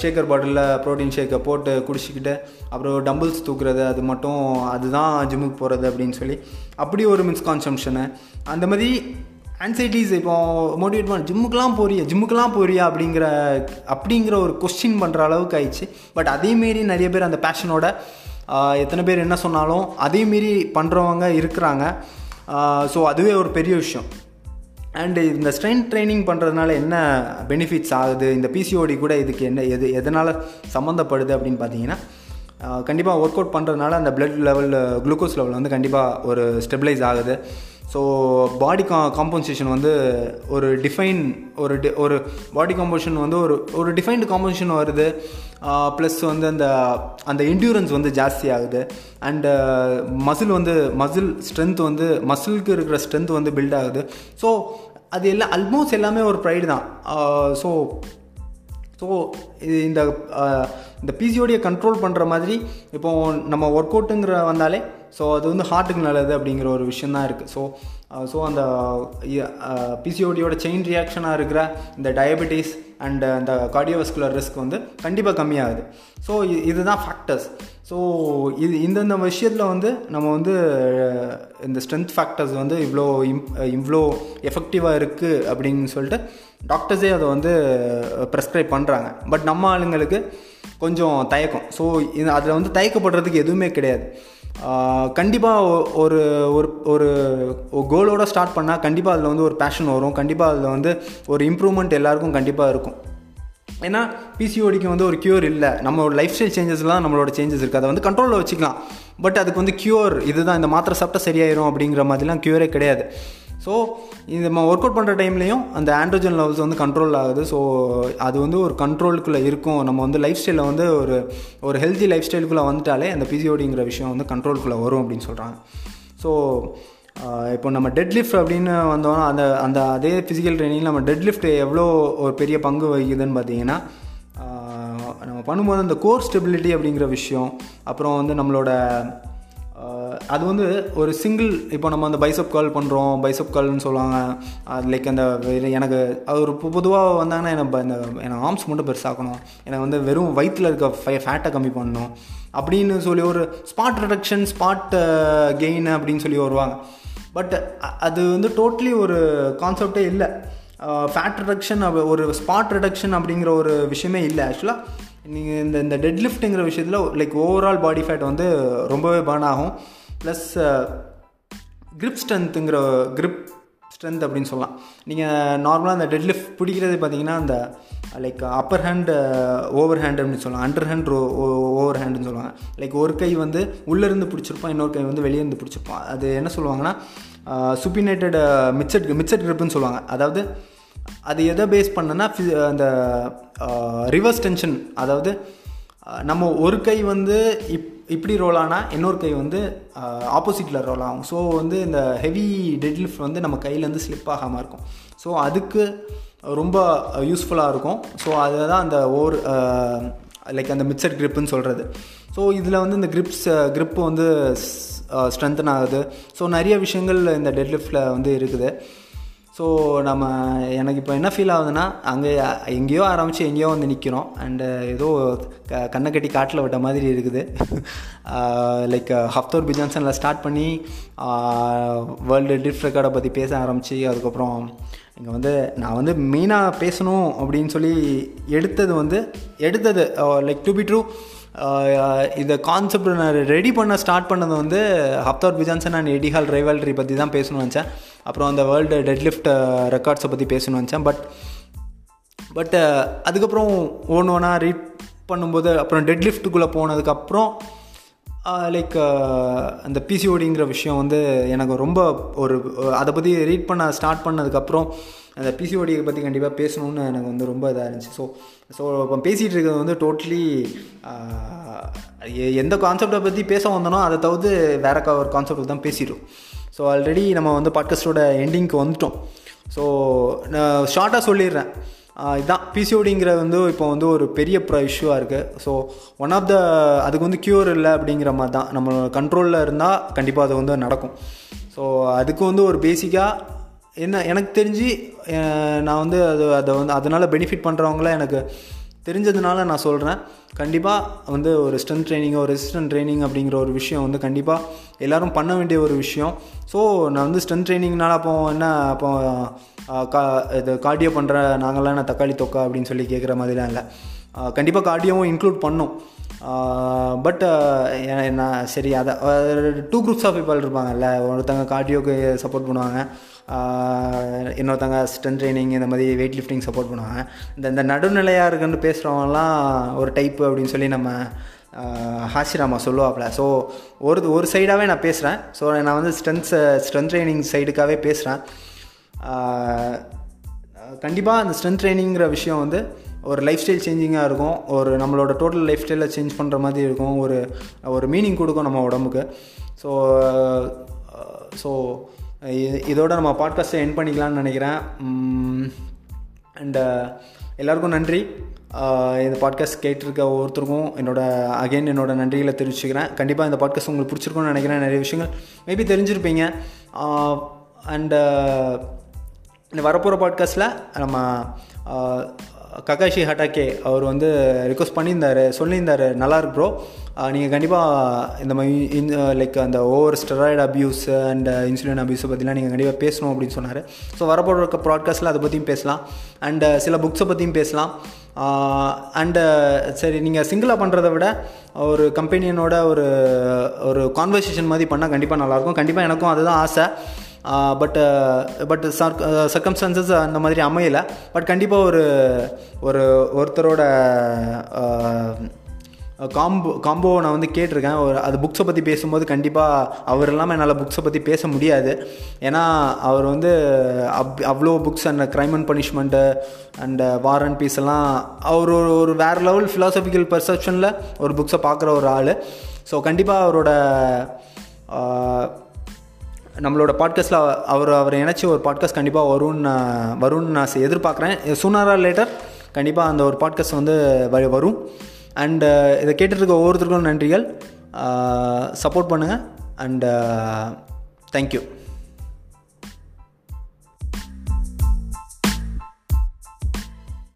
ஷேக்கர் பாட்டிலில் ப்ரோட்டீன் ஷேக்கை போட்டு குடிச்சிக்கிட்டு அப்புறம் டம்பிள்ஸ் தூக்குறது அது மட்டும் அதுதான் ஜிம்முக்கு போகிறது அப்படின்னு சொல்லி அப்படி ஒரு மிஸ்கான்சம்ஷனு அந்த மாதிரி ஆன்சைட்டிஸ் இப்போ மோட்டிவேட் பண்ண ஜிம்முக்கெலாம் போறியா ஜிம்முக்கெலாம் போறியா அப்படிங்கிற அப்படிங்கிற ஒரு கொஸ்டின் பண்ணுற அளவுக்கு ஆயிடுச்சு. பட் அதேமாரி நிறைய பேர் அந்த பேஷனோட எத்தனை பேர் என்ன சொன்னாலும் அதேமாரி பண்ணுறவங்க இருக்கிறாங்க. ஸோ அதுவே ஒரு பெரிய விஷயம். அண்டு இந்த ஸ்ட்ரென்த் ட்ரைனிங் பண்ணுறதுனால என்ன பெனிஃபிட்ஸ் ஆகுது? இந்த பிசிஓடி கூட இதுக்கு என்ன எது எதனால் சம்மந்தப்படுது அப்படின்னு பார்த்தீங்கன்னா கண்டிப்பாக ஒர்க் அவுட் பண்ணுறதுனால அந்த பிளட் லெவல் குளுக்கோஸ் லெவல் வந்து கண்டிப்பாக ஒரு ஸ்டெபிளைஸ் ஆகுது. ஸோ பாடி கா காம்போசிஷன் வந்து ஒரு டிஃபைன் ஒரு டி ஒரு பாடி காம்போசிஷன் வந்து ஒரு ஒரு டிஃபைன்டு காம்போசிஷன் வருது. ப்ளஸ் வந்து அந்த அந்த என்டியூரன்ஸ் வந்து ஜாஸ்தி ஆகுது. அண்டு மசில் வந்து மசில் ஸ்ட்ரென்த் வந்து மசிலுக்கு இருக்கிற ஸ்ட்ரென்த் வந்து பில்ட் ஆகுது. ஸோ அது எல்லாம் ஆல்மோஸ்ட் எல்லாமே ஒரு ப்ரைடு தான். ஸோ ஸோ இது இந்த இந்த பிசியோடைய கண்ட்ரோல் பண்ணுற மாதிரி இப்போது நம்ம ஒர்க் அவுட்டுங்கிற வந்தாலே ஸோ அது வந்து ஹார்ட்டுக்கு நல்லது அப்படிங்கிற ஒரு விஷயம் தான் இருக்குது ஸோ ஸோ uh, அந்த பிசிஓடியோட செயின் ரியாக்ஷனாக இருக்கிற இந்த டயபெட்டிஸ் அண்ட் அந்த கார்டியோவஸ்குலர் ரிஸ்க் வந்து கண்டிப்பாக கம்மியாகுது. ஸோ இதுதான் ஃபேக்டர்ஸ் ஸோ இது இந்தந்த விஷயத்தில் வந்து நம்ம வந்து uh, இந்த ஸ்ட்ரென்த் ஃபேக்டர்ஸ் வந்து இவ்வளோ இம் uh, இவ்வளோ எஃபெக்டிவாக இருக்குது அப்படின்னு சொல்லிட்டு டாக்டர்ஸே அதை வந்து ப்ரெஸ்கிரைப் பண்ணுறாங்க பட் நம்ம ஆளுங்களுக்கு கொஞ்சம் தயக்கம். ஸோ இது அதில் வந்து தயக்கப்படுறதுக்கு எதுவுமே கிடையாது. கண்டிப்பாக ஒரு ஒரு ஒரு கோலோட ஸ்டார்ட் பண்ணால் கண்டிப்பாக அதில் வந்து ஒரு பேஷன் வரும். கண்டிப்பாக அதில் வந்து ஒரு இம்ப்ரூவ்மெண்ட் எல்லாருக்கும் கண்டிப்பாக இருக்கும். ஏன்னா பிசிஓடிக்கு வந்து ஒரு க்யூர் இல்லை. நம்மளோட லைஃப் ஸ்டைல் சேஞ்சஸ்லாம் நம்மளோட சேஞ்சஸ் இருக்குது அதை வந்து கண்ட்ரோலில் வச்சுக்கலாம். பட் அதுக்கு வந்து க்யூர் இதுதான் இந்த மாத்திரை சாப்பிட்டா சரியாயிரும் அப்படிங்கிற மாதிரிலாம் க்யூரே கிடையாது. ஸோ இந்த நம்ம ஒர்க் அவுட் பண்ணுற டைம்லேயும் அந்த ஆண்ட்ரோஜன் லெவல்ஸ் வந்து கண்ட்ரோல் ஆகுது. ஸோ அது வந்து ஒரு கண்ட்ரோலுக்குள்ளே இருக்கும். நம்ம வந்து லைஃப் ஸ்டைலில் வந்து ஒரு ஒரு ஹெல்த்தி லைஃப் ஸ்டைலுக்குள்ளே வந்துட்டாலே அந்த பிசிஓடிங்கிற விஷயம் வந்து கண்ட்ரோலுக்குள்ளே வரும் அப்படின்னு சொல்கிறாங்க ஸோ இப்போ நம்ம டெட் லிஃப்ட் அப்படின்னு வந்தோம்னா அந்த அந்த அதே ஃபிசிக்கல் ட்ரைனிங்கில் நம்ம டெட் லிஃப்ட் எவ்வளோ ஒரு பெரிய பங்கு வகிக்குதுன்னு பார்த்தீங்கன்னா நம்ம பண்ணும்போது அந்த கோர் ஸ்டெபிலிட்டி அப்படிங்கிற விஷயம் அப்புறம் வந்து நம்மளோட அது வந்து ஒரு சிங்கிள் இப்போ நம்ம அந்த பைசப் கால் பண்ணுறோம் பைசப் கால்னு சொல்லுவாங்க. அது லைக் அந்த எனக்கு அது ஒரு பொதுவாக வந்தாங்கன்னா எனக்கு இந்த என்னை ஆர்ம்ஸ் மட்டும் பெருசாக்கணும். எனக்கு வந்து வெறும் வயிற்றில் இருக்க ஃபை ஃபேட்டை கம்மி பண்ணணும். அப்படின்னு சொல்லி ஒரு ஸ்பாட் ரிடக்ஷன் ஸ்பாட் கெயின் அப்படின்னு சொல்லி வருவாங்க. பட் அது வந்து டோட்டலி ஒரு கான்செப்டே இல்லை. ஃபேட் ரிடக்ஷன் ஒரு ஸ்பாட் ரிடக்ஷன் அப்படிங்கிற ஒரு விஷயமே இல்லை. ஆக்சுவலாக நீங்கள் இந்த இந்த டெட் லிஃப்ட்டுங்கிற விஷயத்தில் லைக் ஓவரால் பாடி ஃபேட் வந்து ரொம்பவே பர்ன் ஆகும். ப்ளஸ் கிரிப் ஸ்ட்ரென்த்துங்கிற கிரிப் ஸ்ட்ரென்த் அப்படின்னு சொல்லலாம். நீங்கள் நார்மலாக அந்த டெட் லிஃப்ட் பிடிக்கிறது பார்த்தீங்கன்னா அந்த like upper hand over hand அப்படின்னு சொல்லலாம். அண்டர் ஹேண்ட் ஓவர் ஹேண்டுன்னு சொல்லுவாங்க. லைக் ஒரு கை வந்து உள்ளேருந்து பிடிச்சிருப்பான் இன்னொரு கை வந்து வெளியேருந்து பிடிச்சிருப்பான். அது என்ன சொல்லுவாங்கன்னா சுப்பினேட்டட் மிச்சட் மிச்சட் கிரிப்புன்னு சொல்லுவாங்க. அதாவது அது எதை பேஸ் பண்ணனா அந்த ரிவர்ஸ் டென்ஷன் அதாவது நம்ம ஒரு கை வந்து இப் இப்படி ரோல் ஆனால் இன்னொரு கை வந்து ஆப்போசிட்டில் ரோல் ஆகும். ஸோ வந்து இந்த ஹெவி டெட்லிஃப்ட் வந்து நம்ம கையிலேருந்து ஸ்லிப் ஆகாமல் இருக்கும். ஸோ அதுக்கு ரொம்ப யூஸ்ஃபுல்லாக இருக்கும். ஸோ அதுதான் அந்த ஓர் லைக் அந்த மிக்சர் க்ரிப்புன்னு சொல்கிறது ஸோ இதில் வந்து இந்த கிரிப்ஸ் க்ரிப்பு வந்து ஸ்ட்ரென்தன் ஆகுது. ஸோ நிறைய விஷயங்கள் இந்த டெட்லிஃப்டில் வந்து இருக்குது. ஸோ நம்ம எனக்கு இப்போ என்ன ஃபீல் ஆகுதுன்னா அங்கே எங்கேயோ ஆரம்பித்து எங்கேயோ வந்து நிற்கிறோம் அண்டு ஏதோ க கண்ணை கட்டி காட்டில் விட்ட மாதிரி இருக்குது. லைக் ஹப்தோர் பிஜான்சனில் ஸ்டார்ட் பண்ணி வேர்ல்டு டிஃப் ரெக்கார்டை பற்றி பேச ஆரம்பித்து அதுக்கப்புறம் இங்கே வந்து நான் வந்து மெயினாக பேசணும் அப்படின்னு சொல்லி எடுத்தது வந்து எடுத்தது லைக் டு பி ட்ரூ இந்த கான்செப்ட் நான் ரெடி பண்ண ஸ்டார்ட் பண்ணது வந்து ஹப்தார் பிஜான்சன் அண்ட் எடிஹால் ரைவல்ரி பற்றி தான் பேசணும்னு நினச்சேன். அப்புறம் அந்த வேர்ல்டு டெட்லிஃப்ட் ரெக்கார்ட்ஸை பற்றி பேசணும்னு நினச்சேன். பட் பட் அதுக்கப்புறம் ஒன்று ஒன்றா ரீட் பண்ணும்போது அப்புறம் டெட் லிஃப்ட்டுக்குள்ளே போனதுக்கப்புறம் லைக் அந்த பிசிஓடிங்கிற விஷயம் வந்து எனக்கு ரொம்ப ஒரு அதை பற்றி ரீட் பண்ண ஸ்டார்ட் பண்ணதுக்கப்புறம் அந்த பிசிஓடியை பற்றி கண்டிப்பாக பேசணுன்னு எனக்கு வந்து ரொம்ப இதாக இருந்துச்சு. ஸோ ஸோ இப்போ பேசிகிட்டு இருக்கிறது வந்து டோட்டலி எந்த கான்செப்டை பற்றி பேச வந்தனோ அதை தவிர்த்து வேற ஒரு கான்செப்ட் தான் பேசிடும் ஸோ ஸோ ஆல்ரெடி நம்ம வந்து பாட்காஸ்டோட எண்டிங்க்கு வந்துட்டோம். ஸோ நான் ஷார்ட்டாக சொல்லிடுறேன். இதுதான் பிசிஓடிங்கிறது வந்து இப்போ வந்து ஒரு பெரிய ப்ர இஷ்யூவாக இருக்குது ஸோ ஒன் ஆஃப் த அதுக்கு வந்து க்யூர் இல்லை அப்படிங்கிற மாதிரி தான் நம்ம கண்ட்ரோலில் இருந்தால் கண்டிப்பாக அது வந்து நடக்கும். ஸோ அதுக்கு வந்து ஒரு பேசிக்காக என்ன எனக்கு தெரிஞ்சு நான் வந்து அது அதை வந்து அதனால் பெனிஃபிட் பண்ணுறவங்கள எனக்கு தெரிஞ்சதுனால நான் சொல்கிறேன் கண்டிப்பாக வந்து ஒரு ஸ்ட்ரென்த் ட்ரைனிங்கோ ரெசிஸ்டன்ட் ட்ரைனிங் அப்படிங்கிற ஒரு விஷயம் வந்து கண்டிப்பாக எல்லோரும் பண்ண வேண்டிய ஒரு விஷயம். ஸோ நான் வந்து ஸ்ட்ரென்த் ட்ரைனிங்னால அப்போ என்ன அப்போ கா இது கார்டியோ பண்ணுற நாங்களாம் என்ன தக்காளி தொக்கா அப்படின்னு சொல்லி கேட்குற மாதிரிலாம் இல்லை. கண்டிப்பாக கார்டியோவும் இன்க்ளூட் பண்ணும். பட் நான் சரி அதை டூ குரூப்ஸ் ஆஃப் பீப்பிள் இருப்பாங்கல்ல ஒருத்தங்க கார்டியோக்கு சப்போர்ட் பண்ணுவாங்க. இன்னொருத்தங்க ஸ்ட்ரென்த் ட்ரைனிங் இந்த மாதிரி வெயிட் லிஃப்டிங் சப்போர்ட் பண்ணுவாங்க. இந்த இந்த நடுநிலையாக இருக்குன்னு பேசுகிறவங்கலாம் ஒரு டைப்பு அப்படின்னு சொல்லி நம்ம ஹாசிராமா சொல்லுவாப்பில். ஸோ ஒரு ஒரு சைடாகவே நான் பேசுகிறேன் ஸோ நான் வந்து ஸ்ட்ரென்த்ஸ் ஸ்ட்ரென்த் ட்ரைனிங் சைடுக்காகவே பேசுகிறேன் கண்டிப்பாக அந்த ஸ்ட்ரென்த் ட்ரைனிங்கிற விஷயம் வந்து ஒரு லைஃப் ஸ்டைல் சேஞ்சிங்காக இருக்கும். ஒரு நம்மளோட டோட்டல் லைஃப் ஸ்டைலை சேஞ்ச் பண்ணுற மாதிரி இருக்கும். ஒரு ஒரு மீனிங் கொடுக்கும் நம்ம உடம்புக்கு. ஸோ ஸோ இதோட நம்ம பாட்காஸ்ட்டை என் பண்ணிக்கலாம்னு நினைக்கிறேன். அண்டு எல்லாருக்கும் நன்றி. இந்த பாட்காஸ்ட் கேட்டிருக்க ஒவ்வொருத்தருக்கும் என்னோட அகைன் என்னோட நன்றிகளை தெரிவிச்சுக்கிறேன். கண்டிப்பாக இந்த பாட்காஸ்ட் உங்களுக்கு பிடிச்சிருக்கும்னு நினைக்கிறேன் நிறைய விஷயங்கள் மேபி தெரிஞ்சிருப்பீங்க. அண்டு இந்த வரப்போகிற பாட்காஸ்ட்டில் நம்ம ககாஷி ஹட்டாக்கே அவர் வந்து ரிக்வஸ்ட் பண்ணியிருந்தார் சொல்லியிருந்தார். நல்லாயிருக்கு ப்ரோ நீங்கள் கண்டிப்பாக இந்த மாதிரி இந்த லைக் அந்த over steroid abuse and insulin அப்யூஸை பற்றிலாம் நீங்கள் கண்டிப்பாக பேசணும் அப்படின்னு சொன்னார். ஸோ வரப்போகிற ப்ராட்காஸ்ட்டில் அதை பற்றியும் பேசலாம். அண்டு சில புக்ஸை பற்றியும் பேசலாம். அண்டு சரி நீங்கள் சிங்கிளாக பண்ணுறத விட ஒரு கம்பெனியனோட ஒரு ஒரு கான்வர்சேஷன் மாதிரி பண்ணால் கண்டிப்பாக நல்லாயிருக்கும். கண்டிப்பாக எனக்கும் அதுதான் ஆசை. பட்டு பட் சர்க் சர்க்கம்ஸ்டான்சஸ் அந்த மாதிரி அமையலை. பட் கண்டிப்பாக ஒரு ஒரு ஒருத்தரோட காம்போ காம்போ நான் வந்து கேட்டிருக்கேன். ஒரு அது புக்ஸை பற்றி பேசும்போது கண்டிப்பாக அவர் இல்லாமல் என்னால் புக்ஸை பற்றி பேச முடியாது. ஏன்னா அவர் வந்து அப் அவ்வளோ books and crime and punishment and war and peace எல்லாம் அவர் ஒரு ஒரு வேறு லெவல் ஃபிலாசபிக்கல் பர்செப்ஷனில் ஒரு புக்ஸை பார்க்குற ஒரு ஆள். ஸோ கண்டிப்பாக அவரோட நம்மளோட பாட்காஸ்ட்டில் அவர் அவரை இணைச்சி ஒரு பாட்காஸ்ட் கண்டிப்பாக வரும்னு வரும்னு நான் எதிர்பார்க்குறேன். சூனாரா லேட்டர் கண்டிப்பாக அந்த ஒரு பாட்காஸ்ட் வந்து வரும். அண்டு uh, இதை கேட்டுருக்க ஒவ்வொருத்தருக்கும் நன்றிகள். சப்போர்ட் பண்ணுங்கள் அண்டு தேங்க்யூ